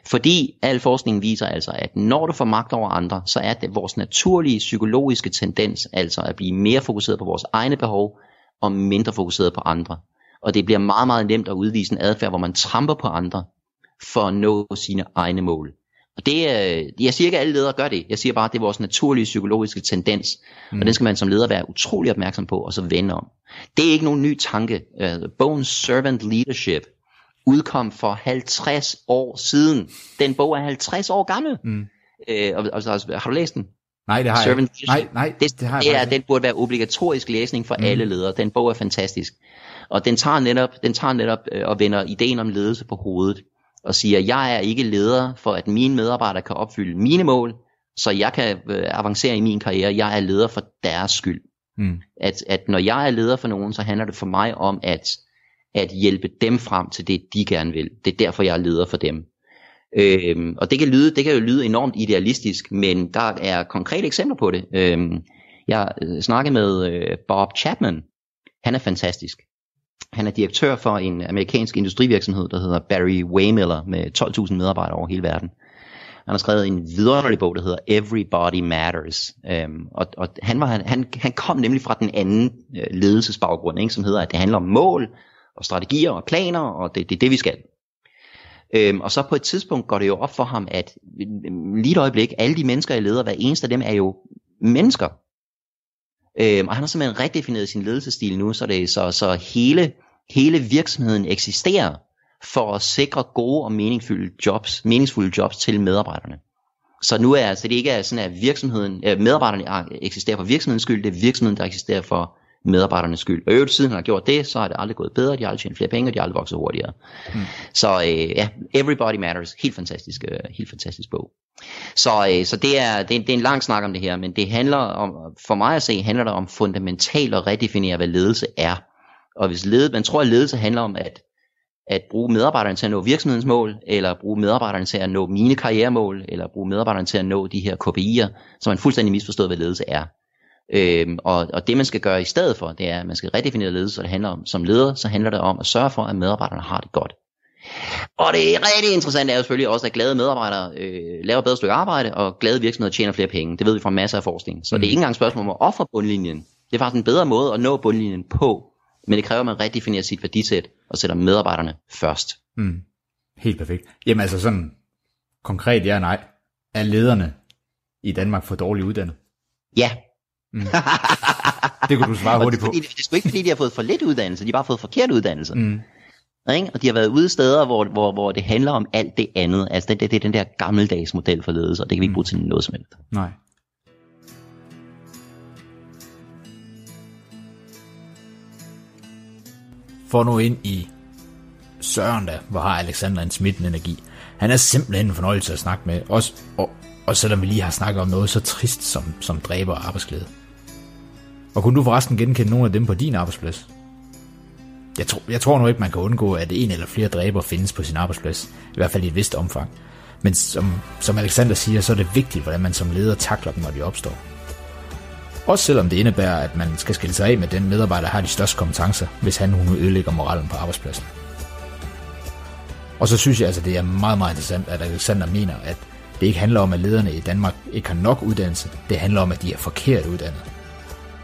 Fordi al forskning viser altså, at når du får magt over andre, så er det vores naturlige psykologiske tendens altså at blive mere fokuseret på vores egne behov og mindre fokuseret på andre. Og det bliver meget, meget nemt at udvise en adfærd, hvor man tramper på andre for at nå sine egne mål. Og det, jeg siger ikke, at alle ledere gør det. Jeg siger bare, at det er vores naturlige psykologiske tendens. Mm. Og den skal man som leder være utrolig opmærksom på, og så vende om. Det er ikke nogen ny tanke. Uh, bogen Servant Leadership udkom for 50 år siden. Den bog er 50 år gammel. Mm. Uh, og, og, og, har du læst den? Nej, det har Servant jeg ikke. Nej, nej, det, det, har jeg det er, Den burde være obligatorisk læsning for mm. alle ledere. Den bog er fantastisk. Og den tager netop, den tager netop øh, og vender ideen om ledelse på hovedet og siger, jeg er ikke leder for, at mine medarbejdere kan opfylde mine mål, så jeg kan øh, avancere i min karriere. Jeg er leder for deres skyld. Mm. At, at når jeg er leder for nogen, så handler det for mig om at, at hjælpe dem frem til det, de gerne vil. Det er derfor, jeg er leder for dem. Øhm, og det kan, lyde, det kan jo lyde enormt idealistisk, men der er konkrete eksempler på det. Øhm, jeg øh, snakkede med øh, Bob Chapman. Han er fantastisk. Han er direktør for en amerikansk industrivirksomhed, der hedder Barry Waymiller, med 12.000 medarbejdere over hele verden. Han har skrevet en vidunderlig bog, der hedder Everybody Matters. Øhm, og og han, var, han, han kom nemlig fra den anden øh, ledelsesbaggrund, ikke, som hedder, at det handler om mål og strategier og planer, og det er det, det, vi skal. Øhm, og så på et tidspunkt går det jo op for ham, at øhm, lige et øjeblik, alle de mennesker, jeg leder, hver eneste af dem er jo mennesker. Øhm, og han har simpelthen redefineret sin ledelsesstil nu, så, det, så, så hele, hele virksomheden eksisterer for at sikre gode og meningsfulde jobs, meningsfulde jobs til medarbejderne. Så nu er altså, det ikke er sådan, at virksomheden, medarbejderne eksisterer for virksomhedens skyld, det er virksomheden, der eksisterer for medarbejdernes skyld. Og øvrigt siden han har gjort det, så har det aldrig gået bedre, de har aldrig tjent flere penge, og de har aldrig vokset hurtigere. Mm. Så øh, ja, Everybody Matters, helt fantastisk, øh, helt fantastisk bog. Så, øh, så det, er, det, er, det er en lang snak om det her, men det handler om, for mig at se, handler det om fundamentalt at redefinere, hvad ledelse er. Og hvis ledelse, man tror, at ledelse handler om at, at bruge medarbejderne til at nå virksomhedens mål, eller bruge medarbejderne til at nå mine karrieremål, eller bruge medarbejderne til at nå de her KPI'er, så man fuldstændig misforstået, hvad ledelse er. Øhm, og, og det man skal gøre i stedet for, det er, at man skal redefinere ledelse, så det handler om, som leder, så handler det om at sørge for, at medarbejderne har det godt. Og det er rigtig interessant er jo selvfølgelig også, at glade medarbejdere øh, laver bedre stykke arbejde, og glade virksomheder tjener flere penge. Det ved vi fra masser af forskning. Så mm. det er ikke engang et spørgsmål om at ofre bundlinjen. Det er faktisk en bedre måde at nå bundlinjen på. Men det kræver, at man redefinerer sit værdisæt og sætter medarbejderne først. Mm. Helt perfekt. Jamen altså sådan konkret ja og nej. Er lederne i Danmark for dårligt uddannet? Ja, Mm. det kunne du svare hurtigt på. Det, det er sgu ikke fordi, de har fået for lidt uddannelse, de har bare fået forkert uddannelse. Mm. Ikke? Og de har været ude steder, hvor, hvor, hvor det handler om alt det andet. Altså det, det, det er den der gammeldags model for ledelse, og det kan vi ikke bruge til noget som helst. Nej. For nu ind i Søren da, hvor har Alexander en smittende energi. Han er simpelthen en fornøjelse at snakke med, også, og, og selvom vi lige har snakket om noget så trist som, som dræber og arbejdsglæde. Og kunne du forresten genkende nogle af dem på din arbejdsplads? Jeg, tror, jeg tror nu ikke, man kan undgå, at en eller flere dræber findes på sin arbejdsplads, i hvert fald i et vist omfang. Men som, som Alexander siger, så er det vigtigt, hvordan man som leder takler dem, når de opstår. Også selvom det indebærer, at man skal skille sig af med den medarbejder, der har de største kompetencer, hvis han hun ødelægger moralen på arbejdspladsen. Og så synes jeg altså, det er meget, meget interessant, at Alexander mener, at det ikke handler om, at lederne i Danmark ikke har nok uddannelse. Det handler om, at de er forkert uddannet.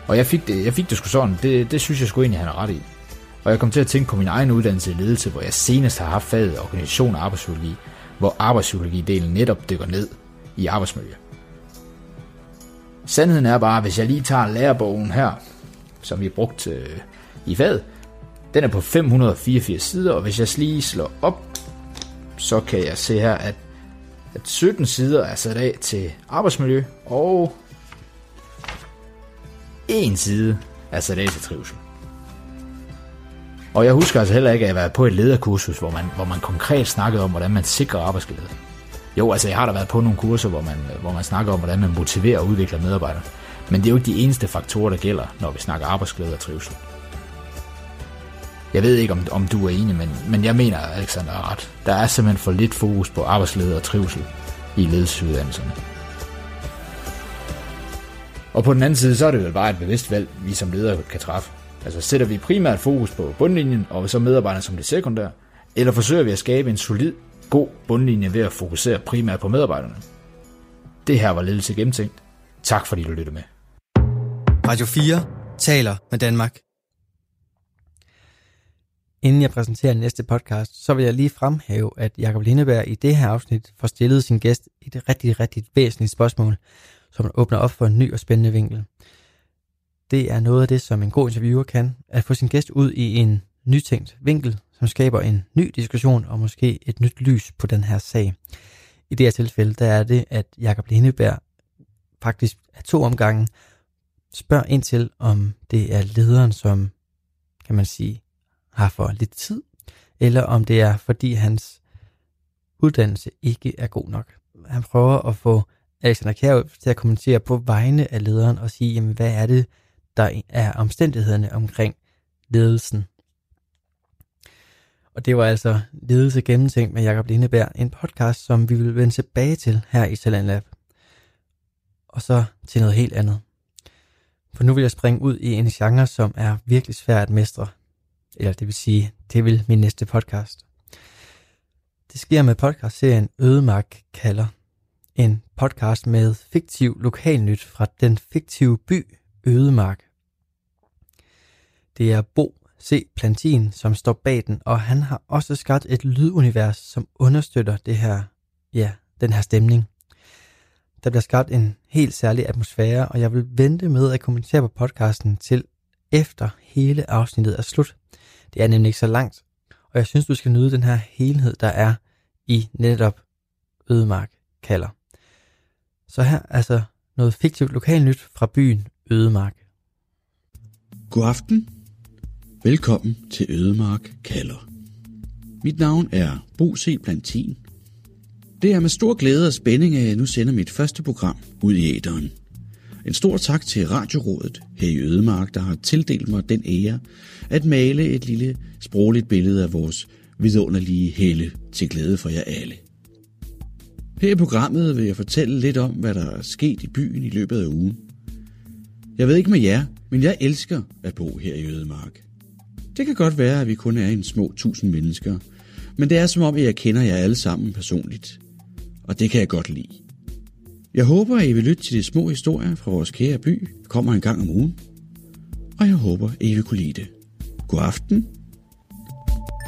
Og jeg fik det, jeg fik det sgu sådan, det, det synes jeg sgu egentlig, han er ret i. Og jeg kom til at tænke på min egen uddannelse i ledelse, hvor jeg senest har haft faget organisation og arbejdspsykologi, hvor arbejdspsykologidelen netop dykker ned i arbejdsmiljø. Sandheden er bare, hvis jeg lige tager lærebogen her, som vi brugt øh, i faget, den er på 584 sider, og hvis jeg lige slår op, så kan jeg se her, at, at 17 sider er sat af til arbejdsmiljø, og en side af til. Og jeg husker altså heller ikke, at jeg var på et lederkursus, hvor man, hvor man konkret snakkede om, hvordan man sikrer arbejdsglæde. Jo, altså jeg har da været på nogle kurser, hvor man, hvor man snakker om, hvordan man motiverer og udvikler medarbejdere. Men det er jo ikke de eneste faktorer, der gælder, når vi snakker arbejdsglæde og trivsel. Jeg ved ikke, om, om du er enig, men, men jeg mener, Alexander er ret. Der er simpelthen for lidt fokus på arbejdsglæde og trivsel i ledelsesuddannelserne. Og på den anden side, så er det vel bare et bevidst valg, vi som ledere kan træffe. Altså sætter vi primært fokus på bundlinjen, og så medarbejderne som det sekundære, eller forsøger vi at skabe en solid god bundlinje ved at fokusere primært på medarbejderne. Det her var ledelse gennemtænkt. Tak fordi du lyttede med. Radio 4 taler med Danmark. Inden jeg præsenterer næste podcast, så vil jeg lige fremhæve, at Jakob Lindeberg i det her afsnit får stillet sin gæst et rigtig, rigtig væsentligt spørgsmål, som åbner op for en ny og spændende vinkel. Det er noget af det, som en god interviewer kan, at få sin gæst ud i en nytænkt vinkel, som skaber en ny diskussion og måske et nyt lys på den her sag. I det her tilfælde, der er det, at Jakob Lindeberg faktisk af to omgange spørger ind til, om det er lederen, som, kan man sige, har for lidt tid, eller om det er, fordi hans uddannelse ikke er god nok. Han prøver at få Alexander Kjær til at kommentere på vegne af lederen og sige, jamen, hvad er det, der er omstændighederne omkring ledelsen. Og det var altså Ledelse Gennemtænkt med Jakob Lindeberg, en podcast, som vi vil vende tilbage til her i Talent Lab. Og så til noget helt andet. For nu vil jeg springe ud i en genre, som er virkelig svær at mestre. Eller det vil sige, det vil min næste podcast. Det sker med podcastserien Ødemark kalder. En podcast med fiktiv lokalnyt fra den fiktive by Ødemark. Det er Bo C. Plantin, som står bag den, og han har også skabt et lydunivers, som understøtter det her, ja, den her stemning. Der bliver skabt en helt særlig atmosfære, og jeg vil vente med at kommentere på podcasten til efter hele afsnittet er slut. Det er nemlig ikke så langt, og jeg synes, du skal nyde den her helhed, der er i netop Ødemark kalder. Så her altså noget fiktivt lokalnyt fra byen Ødemark. God aften. Velkommen til Ødemark kalder. Mit navn er Bo C. Plantin. Det er med stor glæde og spænding, at jeg nu sender mit første program ud i æderen. En stor tak til Radiorådet her i Ødemark, der har tildelt mig den ære at male et lille sprogligt billede af vores vidunderlige helle til glæde for jer alle. Her i programmet vil jeg fortælle lidt om, hvad der er sket i byen i løbet af ugen. Jeg ved ikke med jer, men jeg elsker at bo her i Ødemark. Det kan godt være, at vi kun er en små tusind mennesker, men det er som om, at jeg kender jer alle sammen personligt. Og det kan jeg godt lide. Jeg håber, at I vil lytte til de små historier fra vores kære by, der kommer en gang om ugen. Og jeg håber, at I vil kunne lide det. God aften.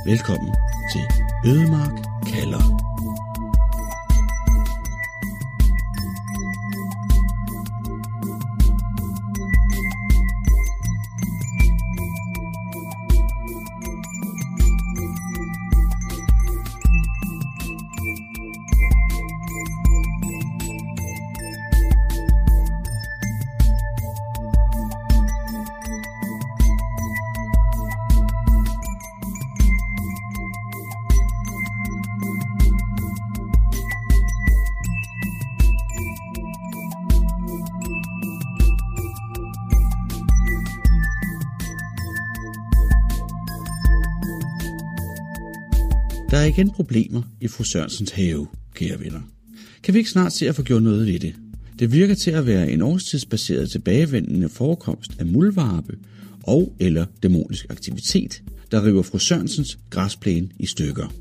Velkommen til Ødemark kalder. Igen problemer i fru Sørensens have, kære venner. Kan vi ikke snart se at få gjort noget ved det? Det virker til at være en årstidsbaseret tilbagevendende forekomst af muldvarpe og eller dæmonisk aktivitet, der river fru Sørensens græsplæne i stykker.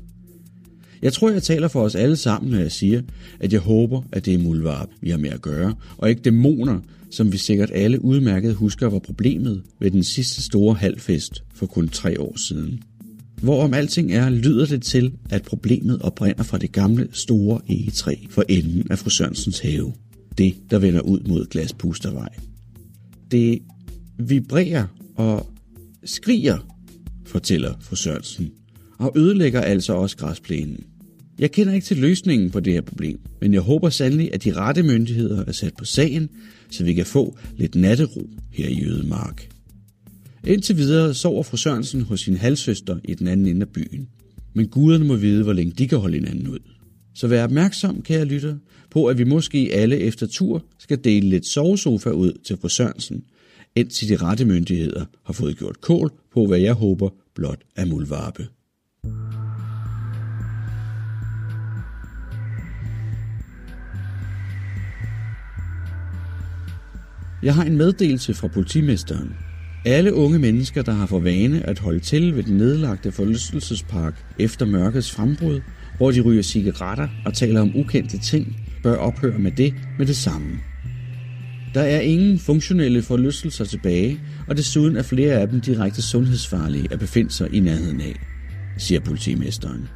Jeg tror, jeg taler for os alle sammen, når jeg siger, at jeg håber, at det er muldvarpe, vi har med at gøre, og ikke dæmoner, som vi sikkert alle udmærket husker var problemet ved den sidste store halvfest for kun tre år siden. Hvorom alting er, lyder det til, at problemet oprinder fra det gamle store egetræ for enden af fru Sørensens have. Det, der vender ud mod Glaspustervej. Det vibrerer og skriger, fortæller fru Sørensen, og ødelægger altså også græsplænen. Jeg kender ikke til løsningen på det her problem, men jeg håber sandelig, at de rette myndigheder er sat på sagen, så vi kan få lidt nattero her i Jødemark. Indtil videre sover fru Sørensen hos sin halvsøster i den anden ende af byen. Men guderne må vide, hvor længe de kan holde hinanden ud. Så vær opmærksom, kære lytter, på at vi måske alle efter tur skal dele lidt sovesofa ud til fru Sørensen, indtil de rette myndigheder har fået gjort kål på, hvad jeg håber blot er mulvarpe. Jeg har en meddelelse fra politimesteren. Alle unge mennesker, der har for vane at holde til ved den nedlagte forlystelsespark efter mørkets frembrud, hvor de ryger cigaretter og taler om ukendte ting, bør ophøre med det med det samme. Der er ingen funktionelle forlystelser tilbage, og desuden er flere af dem direkte sundhedsfarlige at befinde sig i nærheden af, siger politimesteren.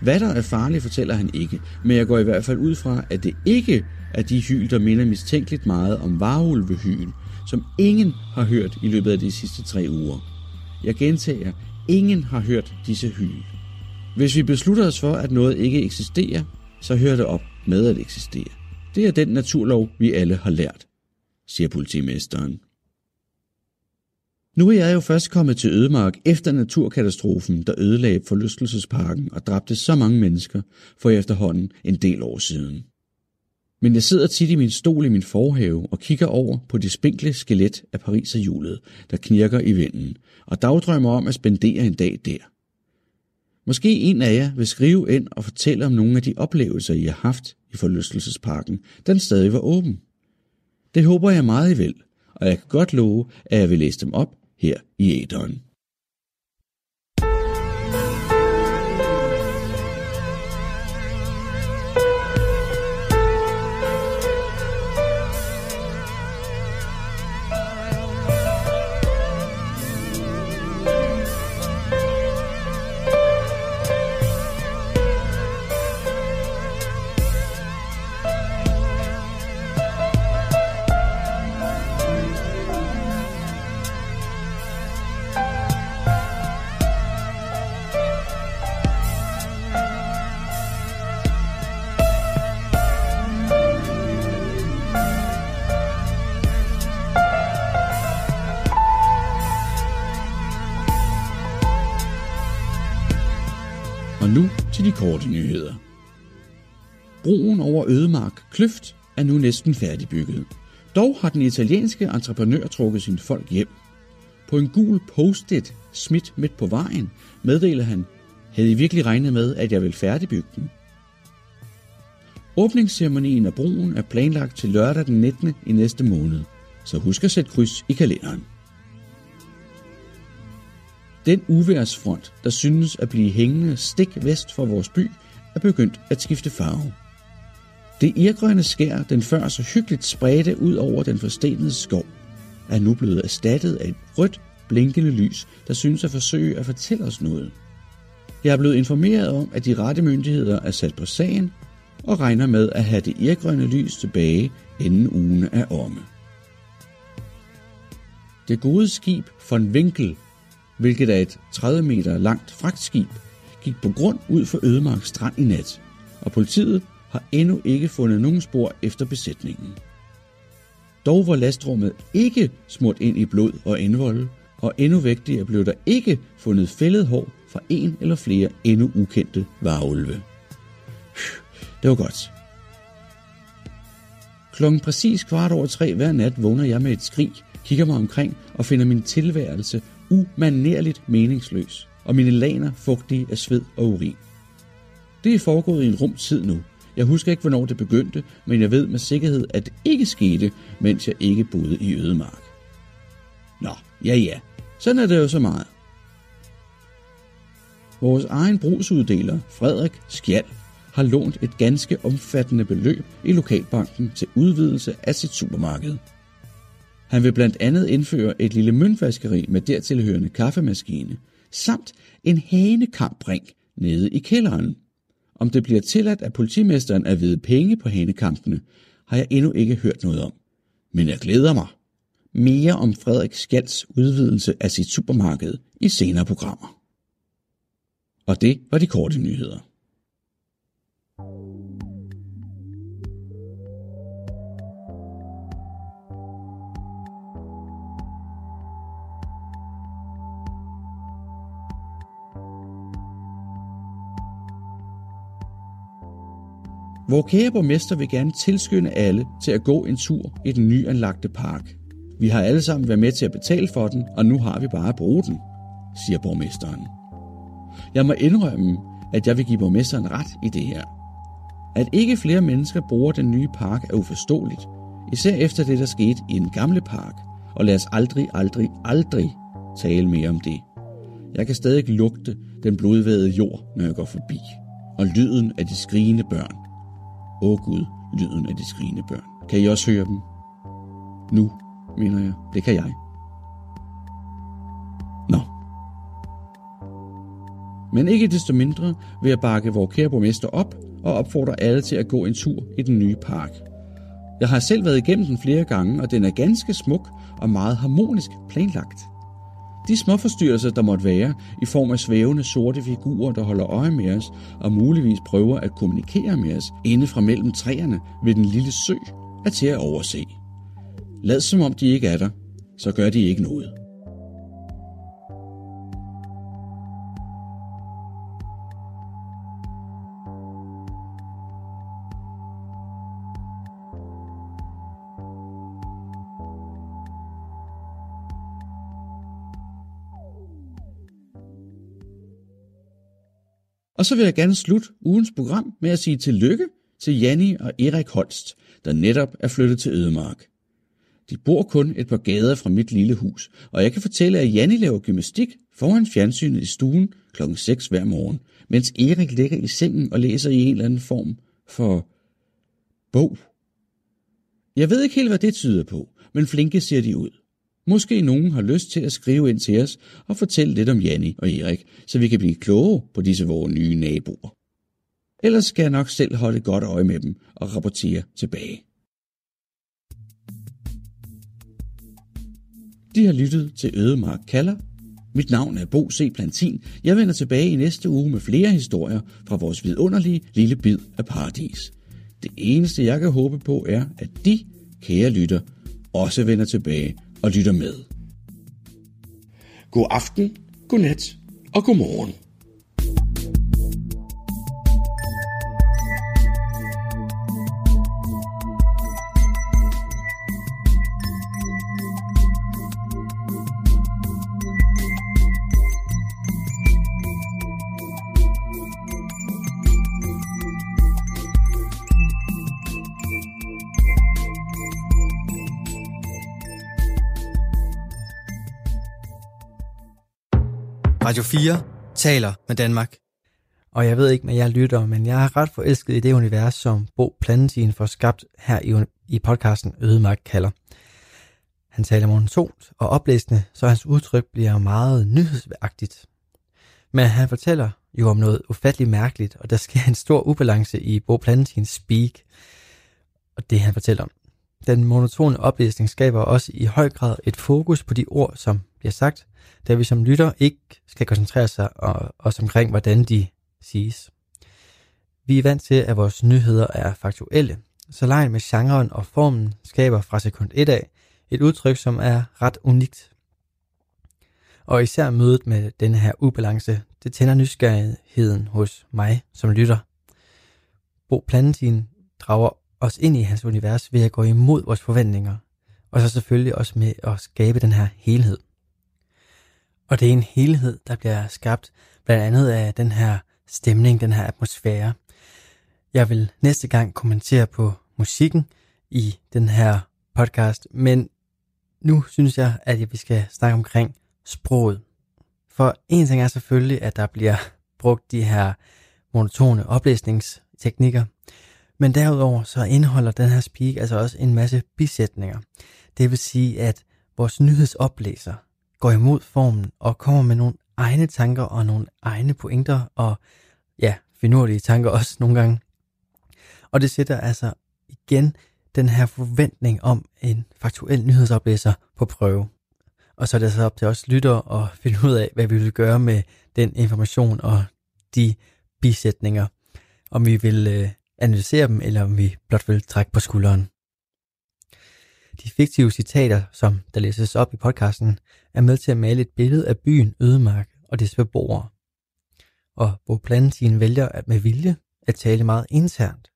Hvad der er farligt, fortæller han ikke, men jeg går i hvert fald ud fra, at det ikke er de hyl, der minder mistænkeligt meget om varulvehyl, som ingen har hørt i løbet af de sidste tre uger. Jeg gentager, ingen har hørt disse hyl. Hvis vi beslutter os for, at noget ikke eksisterer, så hører det op med at eksistere. Det er den naturlov, vi alle har lært, siger politimesteren. Nu er jeg jo først kommet til Ødemark efter naturkatastrofen, der ødelagde forlystelsesparken og dræbte så mange mennesker for efterhånden en del år siden. Men jeg sidder tit i min stol i min forhave og kigger over på det spinkle skelet af pariserhjulet, der knirker i vinden, og dagdrømmer om at spendere en dag der. Måske en af jer vil skrive ind og fortælle om nogle af de oplevelser, I har haft i forlystelsesparken, den stadig var åben. Det håber jeg meget, I vil, og jeg kan godt love, at jeg vil læse dem op her i æderen. Broen over Ødemark Kløft er nu næsten færdigbygget. Dog har den italienske entreprenør trukket sine folk hjem. På en gul post-it smidt midt på vejen meddeler han, havde I virkelig regnet med, at jeg vil færdigbygge den? Åbningsceremonien af broen er planlagt til lørdag den 19. i næste måned, så husk at sætte kryds i kalenderen. Den uværsfront, der synes at blive hængende stik vest for vores by, er begyndt at skifte farve. Det irgrønne skær, den før så hyggeligt spredte ud over den forstenede skov, er nu blevet erstattet af et rødt, blinkende lys, der synes at forsøge at fortælle os noget. Jeg er blevet informeret om, at de rette myndigheder er sat på sagen og regner med at have det irgrønne lys tilbage, inden ugen er omme. Det gode skib von Winkel hvilket er et 30 meter langt fragtskib, gik på grund ud for Ødemark Strand i nat, og politiet har endnu ikke fundet nogen spor efter besætningen. Dog var lastrummet ikke smurt ind i blod og indvolde, og endnu vigtigere blev der ikke fundet fældet hår fra en eller flere endnu ukendte varulve. Det var godt. Klokken præcis kvart over tre hver nat vågner jeg med et skrig, kigger mig omkring og finder min tilværelse umanerligt meningsløs, og mine laner fugtige af sved og urin. Det er foregået i en rum tid nu. Jeg husker ikke, hvornår det begyndte, men jeg ved med sikkerhed, at det ikke skete, mens jeg ikke boede i Ødemark. Nå, ja ja, sådan er det jo så meget. Vores egen brugsuddeler, Frederik Skjald, har lånt et ganske omfattende beløb i Lokalbanken til udvidelse af sit supermarked. Han vil blandt andet indføre et lille møntvaskeri med dertilhørende kaffemaskine, samt en hanekampring nede i kælderen. Om det bliver tilladt at politimesteren at ved penge på hanekampene, har jeg endnu ikke hørt noget om. Men jeg glæder mig. Mere om Frederik Skjalds udvidelse af sit supermarked i senere programmer. Og det var de korte nyheder. Hvor kære borgmester vil gerne tilskynde alle til at gå en tur i den nyanlagte park. Vi har alle sammen været med til at betale for den, og nu har vi bare at bruge den, siger borgmesteren. Jeg må indrømme, at jeg vil give borgmesteren ret i det her. At ikke flere mennesker bruger den nye park er uforståeligt, især efter det, der skete i en gamle park, og lad os aldrig, aldrig, aldrig tale mere om det. Jeg kan stadig lugte den blodvædede jord, når jeg går forbi. og lyden af de skrigende børn. Åh Gud, lyden af de skrigende børn. Kan I også høre dem? Nu, mener jeg. Det kan jeg. Nå. Men ikke desto mindre vil jeg bakke vores kære borgmester op og opfordre alle til at gå en tur i den nye park. Jeg har selv været igennem den flere gange, og den er ganske smuk og meget harmonisk planlagt. De små forstyrrelser, der måtte være, i form af svævende sorte figurer, der holder øje med os og muligvis prøver at kommunikere med os inde fra mellem træerne ved den lille sø, er til at overse. Lad som om de ikke er der, så gør de ikke noget. Og så vil jeg gerne slutte ugens program med at sige tillykke til Janni og Erik Holst, der netop er flyttet til Ødemark. De bor kun et par gader fra mit lille hus, og jeg kan fortælle, at Janni laver gymnastik foran fjernsynet i stuen klokken 6 hver morgen, mens Erik ligger i sengen og læser i en eller anden form for bog. Jeg ved ikke helt, hvad det tyder på, men flinke ser de ud. Måske nogen har lyst til at skrive ind til os og fortælle lidt om Janni og Erik, så vi kan blive kloge på disse vores nye naboer. Ellers skal jeg nok selv holde godt øje med dem og rapportere tilbage. De har lyttet til Ødemark Kalder. Mit navn er Bo C. Plantin. Jeg vender tilbage i næste uge med flere historier fra vores vidunderlige lille bid af paradis. Det eneste, jeg kan håbe på, er, at de, kære lytter, også vender tilbage og lytter med. God aften, god nat og god morgen. Radio 4 taler med Danmark. Og jeg ved ikke men jeg lytter, men jeg er ret forelsket i det univers, som Bo Plantin får skabt her i, i podcasten Ødemark kalder. Han taler monotont og oplæsende, så hans udtryk bliver meget nyhedsagtigt. Men han fortæller jo om noget ufatteligt mærkeligt, og der sker en stor ubalance i Bo Plantins speak, og det han fortæller om. Den monotone oplæsning skaber også i høj grad et fokus på de ord, som bliver sagt, da vi som lytter ikke skal koncentrere sig og, os omkring, hvordan de siges. Vi er vant til, at vores nyheder er faktuelle, så lejen med genren og formen skaber fra sekund 1 af et udtryk, som er ret unikt. Og især mødet med denne her ubalance, det tænder nysgerrigheden hos mig som lytter. Bo Plantin drager os ind i hans univers ved at gå imod vores forventninger, og så selvfølgelig også med at skabe den her helhed. Og det er en helhed, der bliver skabt blandt andet af den her stemning, den her atmosfære. Jeg vil næste gang kommentere på musikken i den her podcast, men nu synes jeg, at vi skal snakke omkring sproget. For en ting er selvfølgelig, at der bliver brugt de her monotone oplæsningsteknikker, men derudover så indeholder den her speak altså også en masse bisætninger. Det vil sige, at vores nyhedsoplæser går imod formen og kommer med nogle egne tanker og nogle egne pointer og ja, finurlige tanker også nogle gange. Og det sætter altså igen den her forventning om en faktuel nyhedsoplæser på prøve. Og så er det så op til os lytter at finde ud af, hvad vi vil gøre med den information og de bisætninger. Om vi vil øh, analysere dem, eller om vi blot vil trække på skulderen. De fiktive citater, som der læses op i podcasten, er med til at male et billede af byen Ødemark og dets beboere. Og Bo Plantin vælger at med vilje at tale meget internt.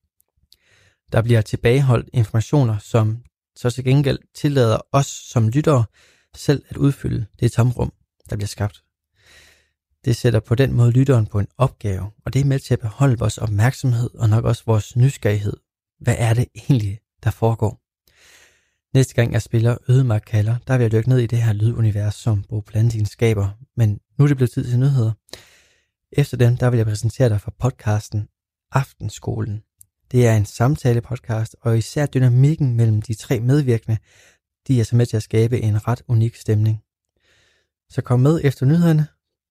Der bliver tilbageholdt informationer, som så til gengæld tillader os som lyttere selv at udfylde det tomrum, der bliver skabt. Det sætter på den måde lytteren på en opgave, og det er med til at beholde vores opmærksomhed og nok også vores nysgerrighed. Hvad er det egentlig, der foregår? Næste gang jeg spiller Ødemark kalder, der vil jeg dykke ned i det her lydunivers, som Bo Plantin skaber, men nu er det blevet tid til nyheder. Efter den, der vil jeg præsentere dig for podcasten Aftenskolen. Det er en samtale-podcast, og især dynamikken mellem de tre medvirkende, de er så med til at skabe en ret unik stemning. Så kom med efter nyhederne,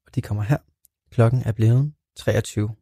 og de kommer her. Klokken er blevet 23.